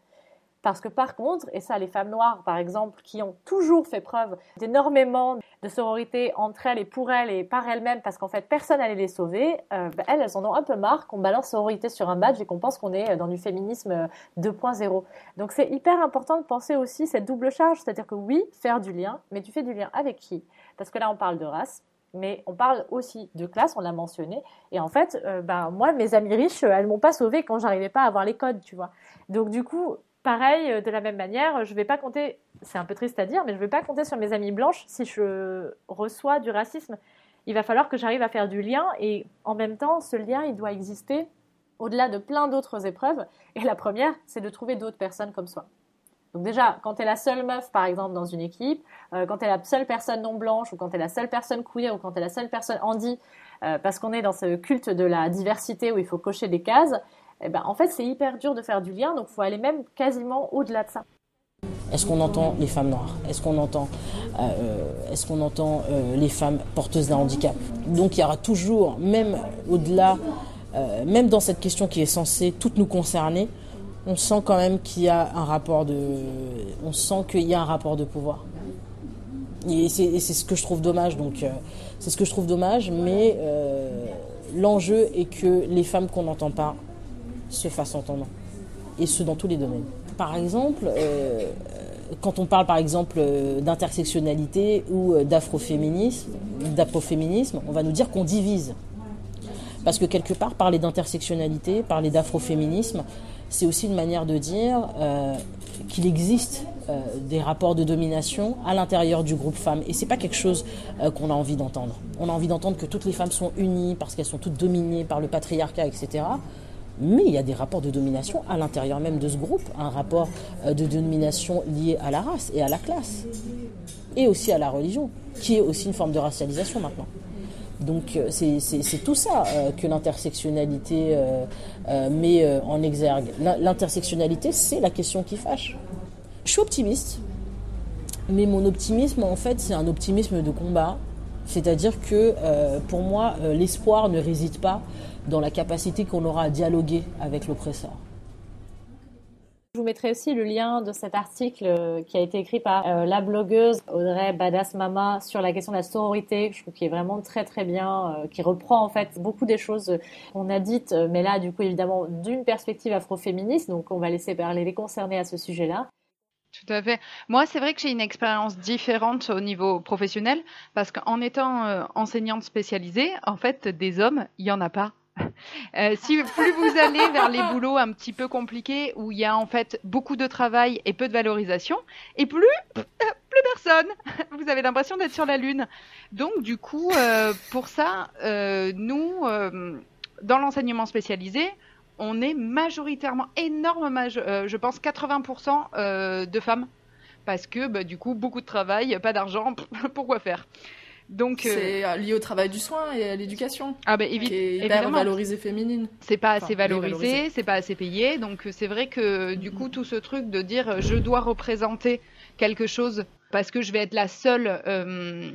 Parce que par contre, et ça, les femmes noires, par exemple, qui ont toujours fait preuve d'énormément de sororité entre elles et pour elles et par elles-mêmes, parce qu'en fait, personne n'allait les sauver, euh, bah, elles, elles en ont un peu marre qu'on balance sororité sur un badge et qu'on pense qu'on est dans du féminisme euh, 2.0. Donc c'est hyper important de penser aussi cette double charge, c'est-à-dire que oui, faire du lien, mais tu fais du lien avec qui? Parce que là, on parle de race, mais on parle aussi de classe, on l'a mentionné. Et en fait, euh, ben, moi, mes amies riches, euh, elles m'ont pas sauvée quand j'arrivais pas à avoir les codes, tu vois. Donc du coup, pareil, euh, de la même manière, je vais pas compter, c'est un peu triste à dire, mais je vais pas compter sur mes amies blanches si je reçois du racisme. Il va falloir que j'arrive à faire du lien et en même temps, ce lien, il doit exister au-delà de plein d'autres épreuves. Et la première, c'est de trouver d'autres personnes comme soi. Donc déjà, quand tu es la seule meuf, par exemple, dans une équipe, euh, quand tu es la seule personne non blanche, ou quand tu es la seule personne queer, ou quand tu es la seule personne handi, euh, parce qu'on est dans ce culte de la diversité où il faut cocher des cases, eh ben, en fait, c'est hyper dur de faire du lien, donc il faut aller même quasiment au-delà de ça. Est-ce qu'on entend les femmes noires? Est-ce qu'on entend, euh, euh, les femmes porteuses d'un handicap? Donc il y aura toujours, même au-delà, euh, même dans cette question qui est censée toutes nous concerner, on sent quand même qu'il y a un rapport de, on sent qu'il y a un rapport de pouvoir. Et c'est ce que je trouve dommage. Donc c'est ce que je trouve dommage, mais l'enjeu est que les femmes qu'on n'entend pas se fassent entendre, et ce dans tous les domaines. Par exemple, euh, quand on parle par exemple euh, d'intersectionnalité ou euh, d'afroféminisme, on va nous dire qu'on divise. Parce que quelque part, parler d'intersectionnalité, parler d'afroféminisme, c'est aussi une manière de dire qu'il existe des rapports de domination à l'intérieur du groupe femmes. Et c'est pas quelque chose qu'on a envie d'entendre. On a envie d'entendre que toutes les femmes sont unies parce qu'elles sont toutes dominées par le patriarcat, etc. Mais il y a des rapports de domination à l'intérieur même de ce groupe, un rapport euh, de domination lié à la race et à la classe, et aussi à la religion, qui est aussi une forme de racialisation maintenant. Donc euh, c'est tout ça euh, que l'intersectionnalité met en exergue. L'in- L'intersectionnalité, c'est la question qui fâche. Je suis optimiste, mais mon optimisme, en fait, c'est un optimisme de combat. C'est-à-dire que pour moi, l'espoir ne réside pas dans la capacité qu'on aura à dialoguer avec l'oppresseur. Je vous mettrai aussi le lien de cet article euh, qui a été écrit par euh, la blogueuse Audrey Badass Mama sur la question de la sororité, que je trouve qui est vraiment très très bien, euh, qui reprend en fait beaucoup des choses qu'on a dites, mais là du coup évidemment d'une perspective afroféministe, donc on va laisser parler les concernés à ce sujet-là. Tout à fait. Moi, c'est vrai que j'ai une expérience différente au niveau professionnel parce qu'en étant euh, enseignante spécialisée, en fait, des hommes, il y en a pas. Euh, si plus vous allez vers les boulots un petit peu compliqués où il y a en fait beaucoup de travail et peu de valorisation, et plus euh, plus personne. Vous avez l'impression d'être sur la lune. Donc du coup, euh, pour ça, nous, dans l'enseignement spécialisé, on est majoritairement énorme, je pense 80% euh, de femmes, parce que bah, du coup beaucoup de travail, pas d'argent, pourquoi faire? Donc euh, C'est euh, lié au travail du soin et à l'éducation. ah bah, évi- qui est hyper évidemment. valorisée féminine. C'est pas assez valorisé, c'est pas assez payé, donc euh, c'est vrai que du coup tout ce truc de dire je dois représenter quelque chose parce que je vais être la seule euh,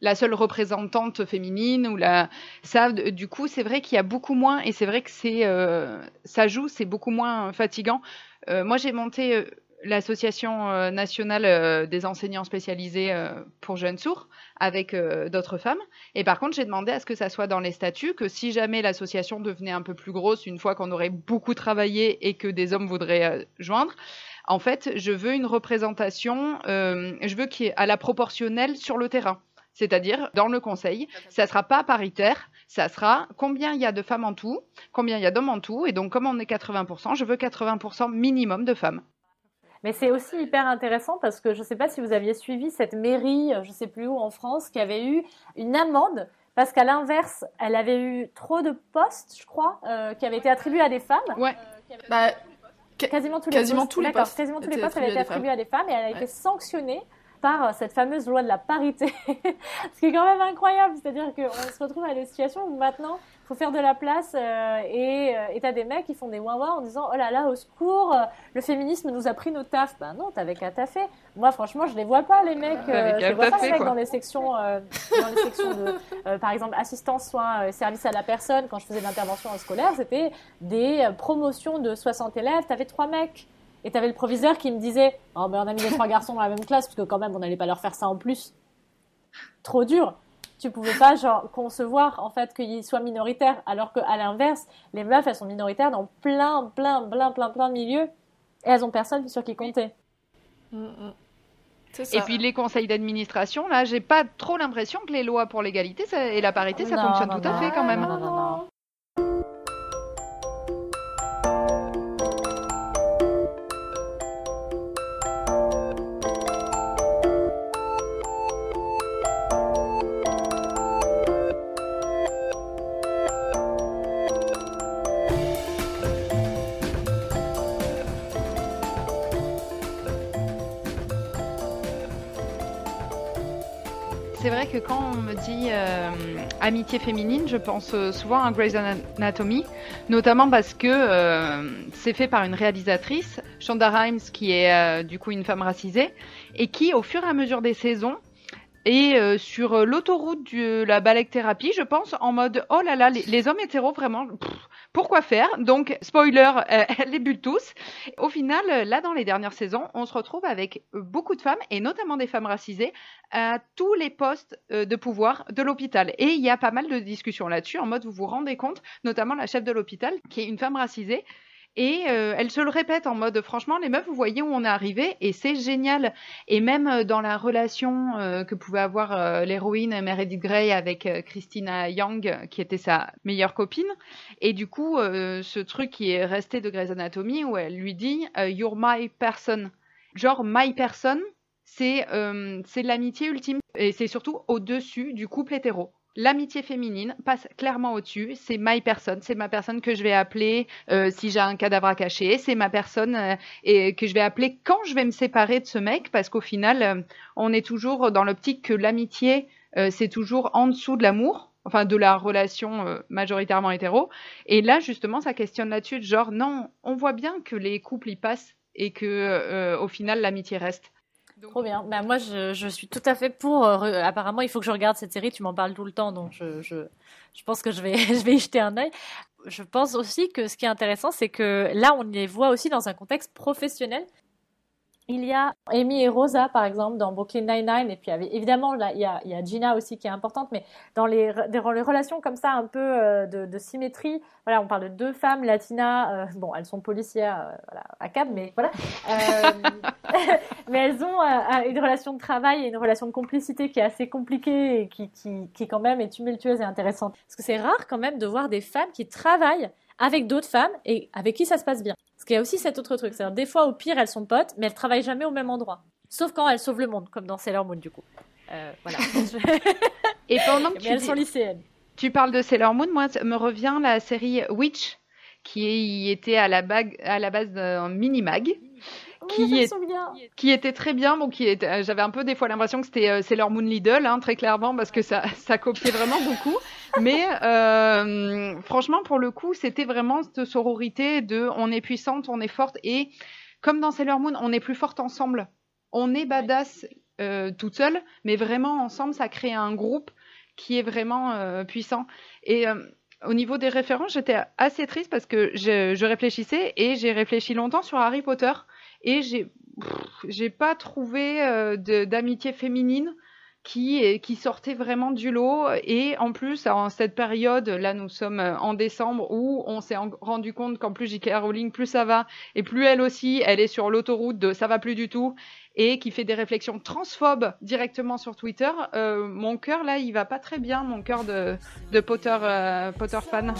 la seule représentante féminine ou la ça du coup c'est vrai qu'il y a beaucoup moins et c'est vrai que c'est euh, ça joue c'est beaucoup moins fatigant. Moi j'ai monté l'association euh, nationale euh, des enseignants spécialisés euh, pour jeunes sourds avec d'autres femmes et par contre, j'ai demandé à ce que ça soit dans les statuts, que si jamais l'association devenait un peu plus grosse, une fois qu'on aurait beaucoup travaillé et que des hommes voudraient joindre, en fait, je veux une représentation, je veux qu'il y ait à la proportionnelle sur le terrain. C'est-à-dire, dans le conseil, ça sera pas paritaire, ça sera combien il y a de femmes en tout, combien il y a d'hommes en tout, et donc comme on est 80%, je veux 80% minimum de femmes. Mais c'est aussi hyper intéressant parce que je ne sais pas si vous aviez suivi cette mairie, euh, je ne sais plus où en France, qui avait eu une amende parce qu'à l'inverse, elle avait eu trop de postes, je crois, euh, qui avaient été attribués à des femmes. Ouais. Bah, Quasiment tous les quasiment postes. tous les D'accord, postes quasiment tous les postes avaient été attribués à des femmes et elle a été sanctionnée par euh, cette fameuse loi de la parité. Ce qui est quand même incroyable, c'est-à-dire qu'on se retrouve à des situations où maintenant faut faire de la place euh, et euh, et t'as des mecs qui font des ouin en disant oh là là au secours euh, le féminisme nous a pris nos tafs. Ben non, t'avais qu'à taffer. Moi franchement je les vois pas les mecs, euh, je les vois pas les mecs quoi. dans les sections, dans les sections de par exemple assistance soins, euh, service à la personne. Quand je faisais de l'intervention scolaire, c'était des promotions de 60 élèves, t'avais trois mecs. Et t'avais le proviseur qui me disait Oh, ben on a mis les trois garçons dans la même classe, parce que quand même, on n'allait pas leur faire ça en plus. Trop dur. Tu pouvais pas, genre, concevoir, en fait, qu'ils soient minoritaires. Alors qu'à l'inverse, les meufs, elles sont minoritaires dans plein, plein, plein, plein, plein de milieux. Et elles ont personne sur qui compter. Mm, mm. Et puis les conseils d'administration, là, j'ai pas trop l'impression que les lois pour l'égalité et la parité, ça Non, fonctionne non, tout à fait quand même. Non, non, non. Euh, amitié féminine, je pense euh, souvent à Grey's Anatomy, notamment parce que euh, c'est fait par une réalisatrice, Shonda Rhimes, qui est du coup une femme racisée, et qui, au fur et à mesure des saisons, euh, sur l'autoroute de la balèque-thérapie, je pense, en mode oh là là, les, hommes hétéros, vraiment, pourquoi faire Donc, spoiler, euh, les bute tous. Au final, là, dans les dernières saisons, on se retrouve avec beaucoup de femmes, et notamment des femmes racisées, à tous les postes euh, de pouvoir de l'hôpital. Et il y a pas mal de discussions là-dessus, en mode vous vous rendez compte, notamment la chef de l'hôpital, qui est une femme racisée, et euh, elle se le répète en mode franchement les meufs vous voyez où on est arrivé et c'est génial. Et même euh, dans la relation euh, que pouvait avoir l'héroïne Meredith Grey avec Christina Young qui était sa meilleure copine et du coup ce truc qui est resté de Grey's Anatomy où elle lui dit you're my person genre my person c'est l'amitié ultime. Et c'est surtout au-dessus du couple hétéro. L'amitié féminine passe clairement au-dessus. C'est my person, c'est ma personne que je vais appeler euh, si j'ai un cadavre à cacher. C'est ma personne euh, et que je vais appeler quand je vais me séparer de ce mec, parce qu'au final, euh, on est toujours dans l'optique que l'amitié c'est toujours en dessous de l'amour, enfin de la relation majoritairement hétéro. Et là, justement, ça questionne là-dessus, de genre non, on voit bien que les couples y passent et que au final l'amitié reste. Trop bien. Bah, moi, je, je suis tout à fait pour. euh, re- apparemment, il faut que je regarde cette série. Tu m'en parles tout le temps, donc je, je, je pense que je vais, je vais y jeter un œil. Je pense aussi que ce qui est intéressant, c'est que là, on les voit aussi dans un contexte professionnel. Il y a Amy et Rosa, par exemple, dans Brooklyn Nine-Nine. Et puis, évidemment, là, il y, a, Gina aussi qui est importante. Mais dans les, dans les relations comme ça, un peu euh, de, symétrie, voilà, on parle de deux femmes latinas. Euh, bon, elles sont policières euh, à Cap, mais voilà. mais elles ont une relation de travail et une relation de complicité qui est assez compliquée et qui, qui, qui quand même est tumultueuse et intéressante. Parce que c'est rare quand même de voir des femmes qui travaillent avec d'autres femmes et avec qui ça se passe bien. Parce qu'il y a aussi cet autre truc, c'est-à-dire des fois au pire elles sont potes, mais elles travaillent jamais au même endroit. Sauf quand elles sauvent le monde, comme dans Sailor Moon du coup. Euh, voilà. et pendant que tu elles sont lycéennes. Tu parles de Sailor Moon, moi me revient la série Witch, qui était à la, à la base d'un mini-mag. Qui, est, qui était très bien. Bon, qui était, j'avais un peu des fois l'impression que c'était euh, Sailor Moon Lidl, hein, très clairement, parce que ça, ça copiait vraiment beaucoup. Mais euh, franchement, pour le coup, c'était vraiment cette sororité de on est puissante, on est forte. Et comme dans Sailor Moon, on est plus forte ensemble. On est badass euh, toute seule, mais vraiment ensemble, ça crée un groupe qui est vraiment euh, puissant. Et euh, au niveau des références, j'étais assez triste parce que je, je réfléchissais et j'ai réfléchi longtemps sur Harry Potter et j'ai j'ai pas trouvé euh, d'amitié féminine qui, sortait vraiment du lot. Et en plus, en cette période, là nous sommes en décembre, où on s'est rendu compte qu'en plus J.K. Rowling, plus ça va, et plus elle aussi, elle est sur l'autoroute de ça va plus du tout, et qui fait des réflexions transphobes directement sur Twitter. Euh, mon cœur, là, il va pas très bien, mon cœur de, euh, Potter fan.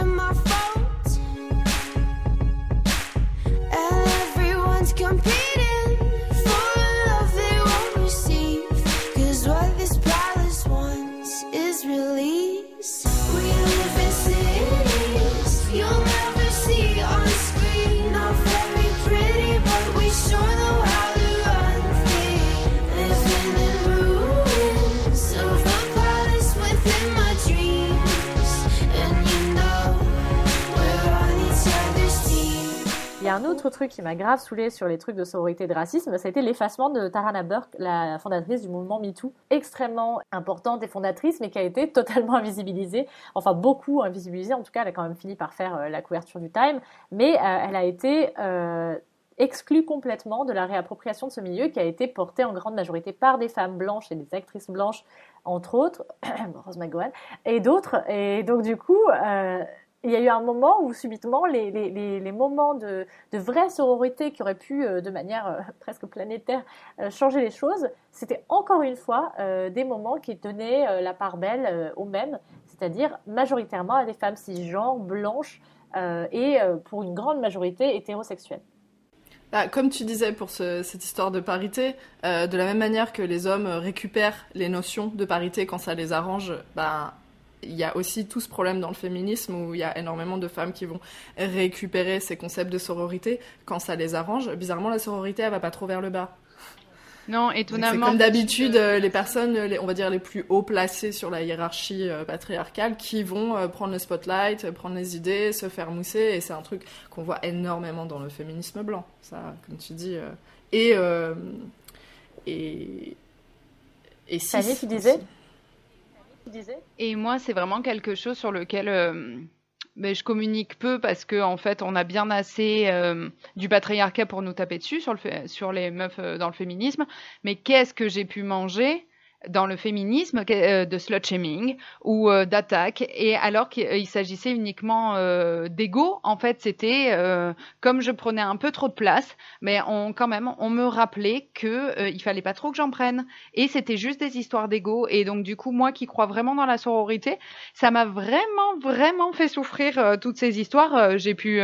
And Everyone's competing. A un autre truc qui m'a grave saoulé sur les trucs de sororité et de racisme, été l'effacement de Tarana Burke, la fondatrice du mouvement MeToo, extrêmement importante et fondatrice, mais qui a été totalement invisibilisée, enfin beaucoup invisibilisée, en tout cas elle a quand même fini par faire euh, la couverture du Time, mais euh, elle a été euh, exclue complètement de la réappropriation de ce milieu qui a été porté en grande majorité par des femmes blanches et des actrices blanches, entre autres, Rose McGowan, et d'autres, et donc du coup... il y a eu un moment où subitement les, les, les, moments de, de, vraie sororité qui auraient pu euh, de manière euh, presque planétaire euh, changer les choses, c'était encore une fois des moments qui donnaient la part belle aux mêmes, c'est-à-dire majoritairement à des femmes cisgenres, blanches et pour une grande majorité hétérosexuelles. Bah, comme tu disais pour ce, cette histoire de parité, de la même manière que les hommes récupèrent les notions de parité quand ça les arrange, bah, il y a aussi tout ce problème dans le féminisme où il y a énormément de femmes qui vont récupérer ces concepts de sororité quand ça les arrange. Bizarrement, la sororité, elle va pas trop vers le bas. Non, étonnamment. C'est comme d'habitude euh, les personnes, les, on va dire les plus haut placées sur la hiérarchie euh, patriarcale, qui vont euh, prendre le spotlight, prendre les idées, se faire mousser, et c'est un truc qu'on voit énormément dans le féminisme blanc. Ça, comme tu dis. et et et si. tu disais. Et moi, c'est vraiment quelque chose sur lequel euh, ben, je communique peu parce que en fait, on a bien assez euh, du patriarcat pour nous taper dessus sur, sur les meufs euh, dans le féminisme. Mais qu'est-ce que j'ai pu manger dans le féminisme euh, de slut shaming ou euh, d'attaque. Et alors qu'il s'agissait uniquement euh, d'ego en fait c'était comme je prenais un peu trop de place mais on quand même on me rappelait que il fallait pas trop que j'en prenne. Et c'était juste des histoires d'ego. Et donc du coup moi qui crois vraiment dans la sororité ça m'a vraiment vraiment fait souffrir toutes ces histoires. J'ai pu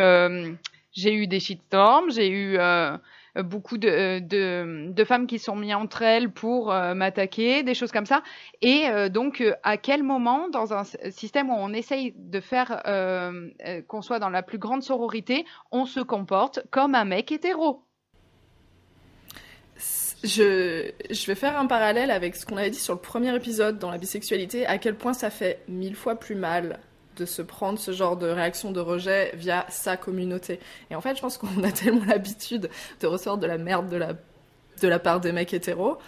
j'ai eu des shitstorms j'ai eu euh, beaucoup de, de, femmes qui sont mises entre elles pour euh, m'attaquer, des choses comme ça. Et euh, donc, à quel moment, dans un système où on essaye de faire qu'on soit dans la plus grande sororité, on se comporte comme un mec hétéro? Je, vais faire un parallèle avec ce qu'on avait dit sur le premier épisode dans la bisexualité, à quel point ça fait mille fois plus mal de se prendre ce genre de réaction de rejet via sa communauté. Et en fait, je pense qu'on a tellement l'habitude de recevoir de la merde de la, de la part des mecs hétéros.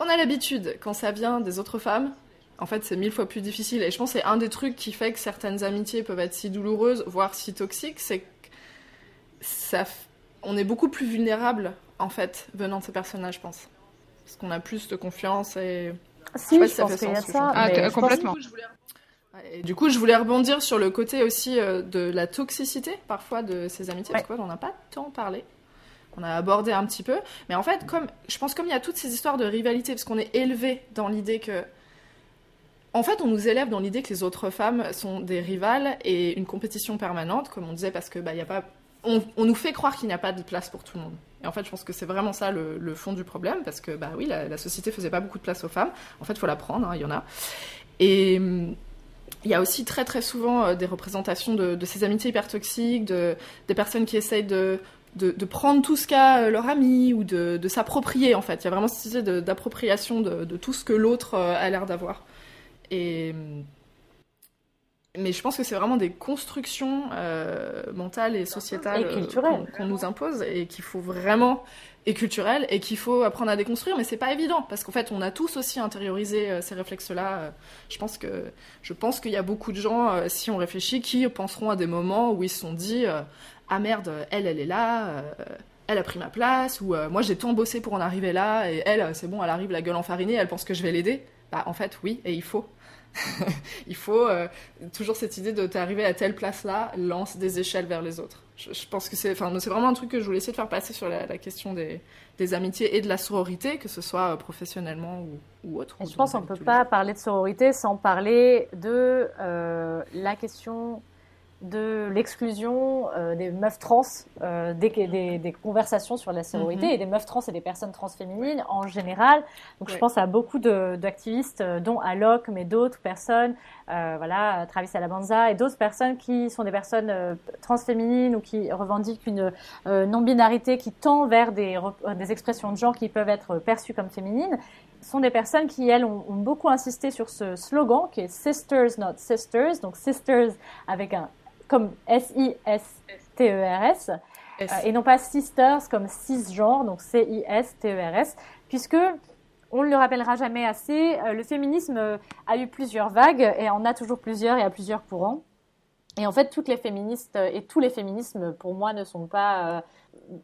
On a l'habitude, quand ça vient des autres femmes, En fait, c'est mille fois plus difficile. Et je pense que c'est un des trucs qui fait que certaines amitiés peuvent être si douloureuses, voire si toxiques, c'est que ça, on est beaucoup plus vulnérable, en fait, venant de ces personnages, je pense. Parce qu'on a plus de confiance et... Si, je, je pense qu'il y a ça. Ah, complètement. Pense... Et du coup, je voulais rebondir sur le côté aussi euh, de la toxicité, parfois, de ces amitiés, ouais. parce qu'on n'en a pas tant parlé. On a abordé un petit peu. Mais en fait, comme, je pense comme il y a toutes ces histoires de rivalité, parce qu'on est élevé dans l'idée que en fait, on nous élève dans l'idée que les autres femmes sont des rivales et une compétition permanente, comme on disait, parce que bah, y a pas... on, on nous fait croire qu'il n'y a pas de place pour tout le monde. Et en fait, je pense que c'est vraiment ça le, le, fond du problème, parce que bah oui, la, la, société faisait pas beaucoup de place aux femmes. En fait, il faut la prendre, hein, il y en a. Et il y a aussi très très souvent euh, des représentations de, ces amitiés hyper toxiques, de, des personnes qui essayent de, de, prendre tout ce qu'a euh, leur ami ou de, s'approprier en fait. Il y a vraiment cette idée d'appropriation de, tout ce que l'autre euh, a l'air d'avoir. Et mais je pense que c'est vraiment des constructions euh, mentales et sociétales culturelles. qu'on qu nous impose et qu'il faut vraiment et culturelles et qu'il faut apprendre à déconstruire mais c'est pas évident parce qu'en fait on a tous aussi intériorisé euh, ces réflexes là je pense que je pense qu'il y a beaucoup de gens euh, si on réfléchit qui penseront à des moments où ils se sont dit euh, ah merde elle elle est là euh, elle a pris ma place ou moi j'ai tant bossé pour en arriver là et elle c'est bon elle arrive la gueule enfarinée elle pense que je vais l'aider bah en fait oui et il faut il faut euh, toujours cette idée de t'arriver à telle place là, lance des échelles vers les autres. Je, je pense que c'est, enfin, c'est vraiment un truc que je voulais essayer de faire passer sur la, la question des, des, amitiés et de la sororité, que ce soit professionnellement ou, ou autre. Et je pense qu'on ne peut pas parler de sororité sans parler de euh, la question de l'exclusion euh, des meufs trans, euh, des, des, des, conversations sur la sororité mm -hmm. et des meufs trans et des personnes transféminines en général. Donc je pense à beaucoup d'activistes, euh, dont Alok, mais d'autres personnes, euh, voilà, Travis Alabanza et d'autres personnes qui sont des personnes euh, transféminines ou qui revendiquent une non-binarité qui tend vers des, des expressions de genre qui peuvent être perçues comme féminines sont des personnes qui, elles, ont, ont, beaucoup insisté sur ce slogan qui est Sisters, not Sisters, donc Sisters avec un comme S-I-S-T-E-R-S, euh, et non pas sisters comme cisgenre, donc C-I-S-T-E-R-S, puisque on ne le rappellera jamais assez, euh, le féminisme a eu plusieurs vagues et en a toujours plusieurs et a plusieurs courants. Et en fait, toutes les féministes et tous les féminismes, pour moi, ne sont pas, euh,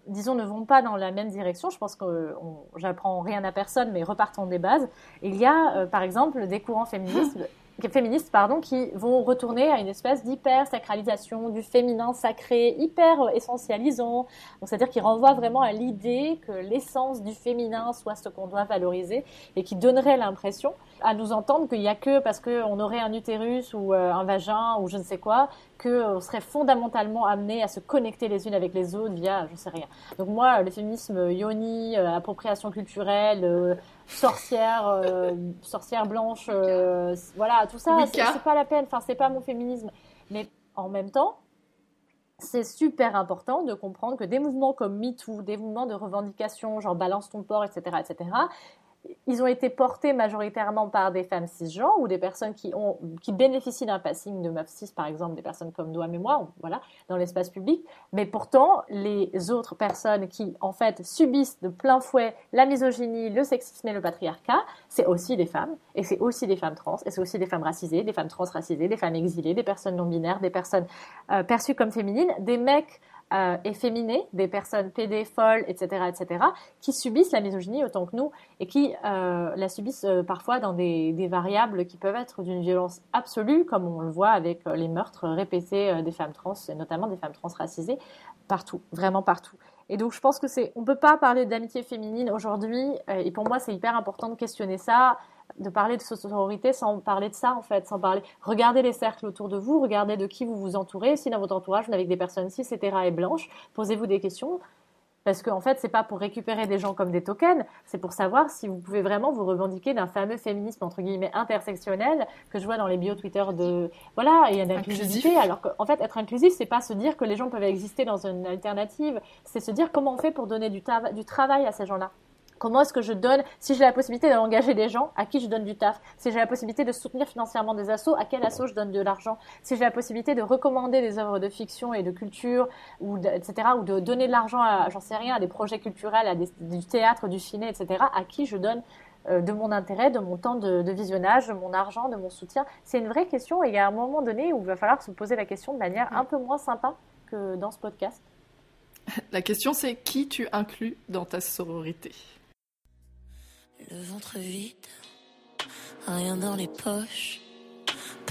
disons, ne vont pas dans la même direction. Je pense que j'apprends rien à personne, mais repartons des bases. Il y a, euh, par exemple, des courants féministes féministes pardon, qui vont retourner à une espèce d'hyper-sacralisation du féminin sacré, hyper essentialisant. C'est-à-dire qui renvoie vraiment à l'idée que l'essence du féminin soit ce qu'on doit valoriser et qui donnerait l'impression à nous entendre qu'il n'y a que parce qu'on aurait un utérus ou euh, un vagin ou je ne sais quoi, qu'on serait fondamentalement amené à se connecter les unes avec les autres via, je ne sais rien. Donc moi, le féminisme yoni, euh, appropriation culturelle, euh, sorcière, euh, sorcière blanche, euh, voilà, tout ça, c'est pas la peine. Enfin, c'est pas mon féminisme. Mais en même temps, c'est super important de comprendre que des mouvements comme MeToo, des mouvements de revendication, genre balance ton port, etc., etc., ils ont été portés majoritairement par des femmes cisgenres ou des personnes qui, bénéficient d'un passing de meuf cis, par exemple, des personnes comme Noam et moi, voilà, dans l'espace public. Mais pourtant, les autres personnes qui, en fait, subissent de plein fouet la misogynie, le sexisme et le patriarcat, c'est aussi des femmes, et c'est aussi des femmes trans, et c'est aussi des femmes racisées, des femmes transracisées, des femmes exilées, des personnes non binaires, des personnes euh, perçues comme féminines, des mecs euh, efféminées, des personnes PD, folles, etc., etc., qui subissent la misogynie autant que nous et qui euh, la subissent euh, parfois dans des, des, variables qui peuvent être d'une violence absolue, comme on le voit avec les meurtres répétés des femmes trans, et notamment des femmes trans racisées, partout, vraiment partout. Et donc je pense que c'est, on peut pas parler d'amitié féminine aujourd'hui, et pour moi c'est hyper important de questionner ça de parler de sororité sans parler de ça en fait, sans parler. Regardez les cercles autour de vous, regardez de qui vous vous entourez. Si dans votre entourage vous n'avez que des personnes cis, etc. et blanches, posez-vous des questions. Parce qu'en en fait, c'est pas pour récupérer des gens comme des tokens, c'est pour savoir si vous pouvez vraiment vous revendiquer d'un fameux féminisme entre guillemets intersectionnel que je vois dans les bio Twitter de voilà, il y a d'inclusivité. Alors qu'en fait, être inclusif, c'est pas se dire que les gens peuvent exister dans une alternative, c'est se dire comment on fait pour donner du, du travail à ces gens-là. Comment est-ce que je donne, si j'ai la possibilité d'engager des gens, à qui je donne du taf? Si j'ai la possibilité de soutenir financièrement des assos, à quel asso je donne de l'argent? Si j'ai la possibilité de recommander des œuvres de fiction et de culture, ou de, etc., ou de donner de l'argent à, j'en sais rien, à des projets culturels, à des, du théâtre, du ciné, etc., à qui je donne euh, de mon intérêt, de mon temps de, de, visionnage, de mon argent, de mon soutien? C'est une vraie question et il y a un moment donné où il va falloir se poser la question de manière un peu moins sympa que dans ce podcast. La question c'est qui tu inclus dans ta sororité? Le ventre vide, rien dans les poches.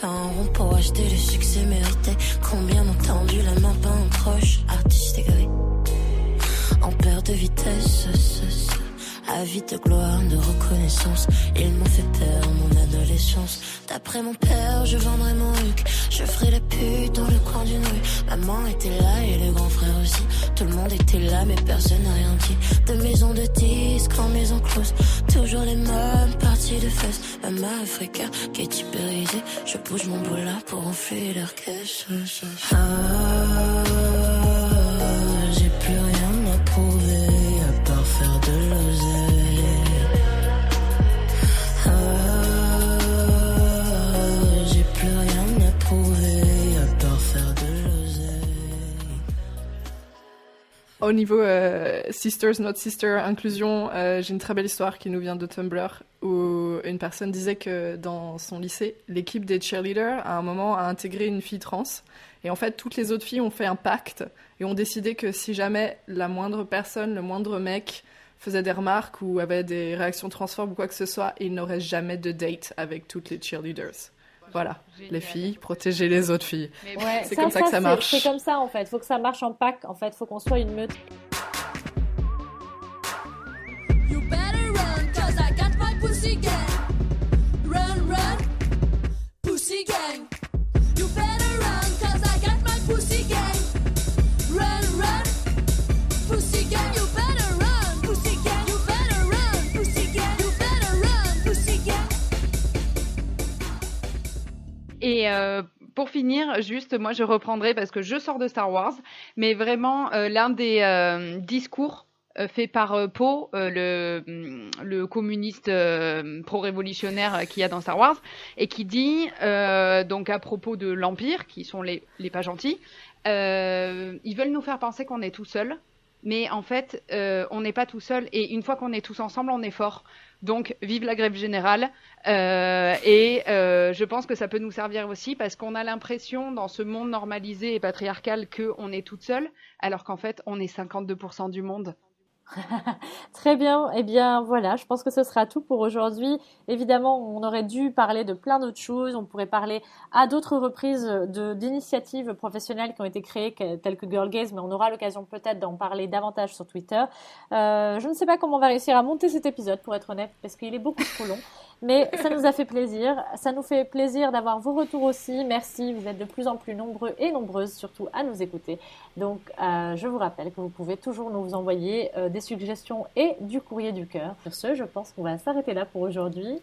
Pas un rond pour acheter le succès mérité. Combien m'ont tendu la main, pas un proche. Artiste égaré, en perte de vitesse. Avide de gloire, de reconnaissance. Ils m'ont fait peur, mon adolescence. D'après mon père, je vendrais mon huc. Je ferai la pute dans le coin d'une rue. Maman était là et le grand frère aussi. Tout le monde était là, mais personne n'a rien dit. De maison de disques en maison close. Toujours les mêmes parties de fesses. Africain qui est hyperisée. Je bouge mon boulot pour enfler leur. Ah, Au niveau euh, Sisters Not Sister inclusion, euh, j'ai une très belle histoire qui nous vient de Tumblr où une personne disait que dans son lycée, l'équipe des cheerleaders à un moment a intégré une fille trans et en fait toutes les autres filles ont fait un pacte et ont décidé que si jamais la moindre personne, le moindre mec faisait des remarques ou avait des réactions transphobes ou quoi que ce soit, il n'aurait jamais de date avec toutes les cheerleaders. Voilà, les filles, protéger les autres filles. Ouais, c'est comme ça, que ça marche. C'est comme ça en fait. Faut que ça marche en pack. En fait, faut qu'on soit une meute. You better run, cause I got my pussy gang. Run, run, pussy gang. Et euh, pour finir, juste, moi je reprendrai parce que je sors de Star Wars, mais vraiment euh, l'un des euh, discours fait par Poe, euh, le, communiste pro-révolutionnaire qu'il y a dans Star Wars, et qui dit, donc à propos de l'Empire, qui sont les, les pas gentils, ils veulent nous faire penser qu'on est tout seul, mais en fait, euh, on n'est pas tout seul, et une fois qu'on est tous ensemble, on est fort. Donc, vive la grève générale. Euh, et euh, je pense que ça peut nous servir aussi parce qu'on a l'impression dans ce monde normalisé et patriarcal qu'on est toute seule, alors qu'en fait, on est 52% du monde. Très bien. Eh bien, voilà. Je pense que ce sera tout pour aujourd'hui. Évidemment, on aurait dû parler de plein d'autres choses. On pourrait parler à d'autres reprises d'initiatives professionnelles qui ont été créées, telles que Girl Gaze, mais on aura l'occasion peut-être d'en parler davantage sur Twitter. Euh, je ne sais pas comment on va réussir à monter cet épisode, pour être honnête, parce qu'il est beaucoup trop long. Mais ça nous a fait plaisir. Ça nous fait plaisir d'avoir vos retours aussi. Merci. Vous êtes de plus en plus nombreux et nombreuses, surtout, à nous écouter. Donc, euh, je vous rappelle que vous pouvez toujours nous envoyer euh, des suggestions et du courrier du cœur. Sur ce, je pense qu'on va s'arrêter là pour aujourd'hui.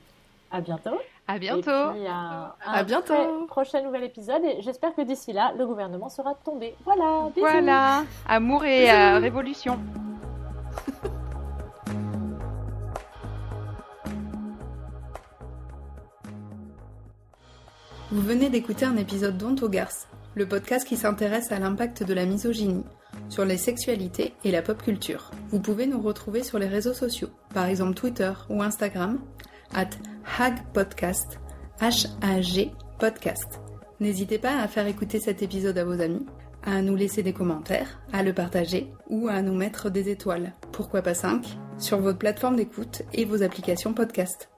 À bientôt. À bientôt. Et puis, à, À bientôt. très prochain nouvel épisode. Et j'espère que d'ici là, le gouvernement sera tombé. Voilà. Bisous. Voilà, amour et euh, révolution. Vous venez d'écouter un épisode Garces, le podcast qui s'intéresse à l'impact de la misogynie sur les sexualités et la pop culture. Vous pouvez nous retrouver sur les réseaux sociaux, par exemple Twitter ou Instagram, at hagpodcast, H-A-G podcast. N'hésitez pas à faire écouter cet épisode à vos amis, à nous laisser des commentaires, à le partager ou à nous mettre des étoiles, pourquoi pas 5, sur votre plateforme d'écoute et vos applications podcast.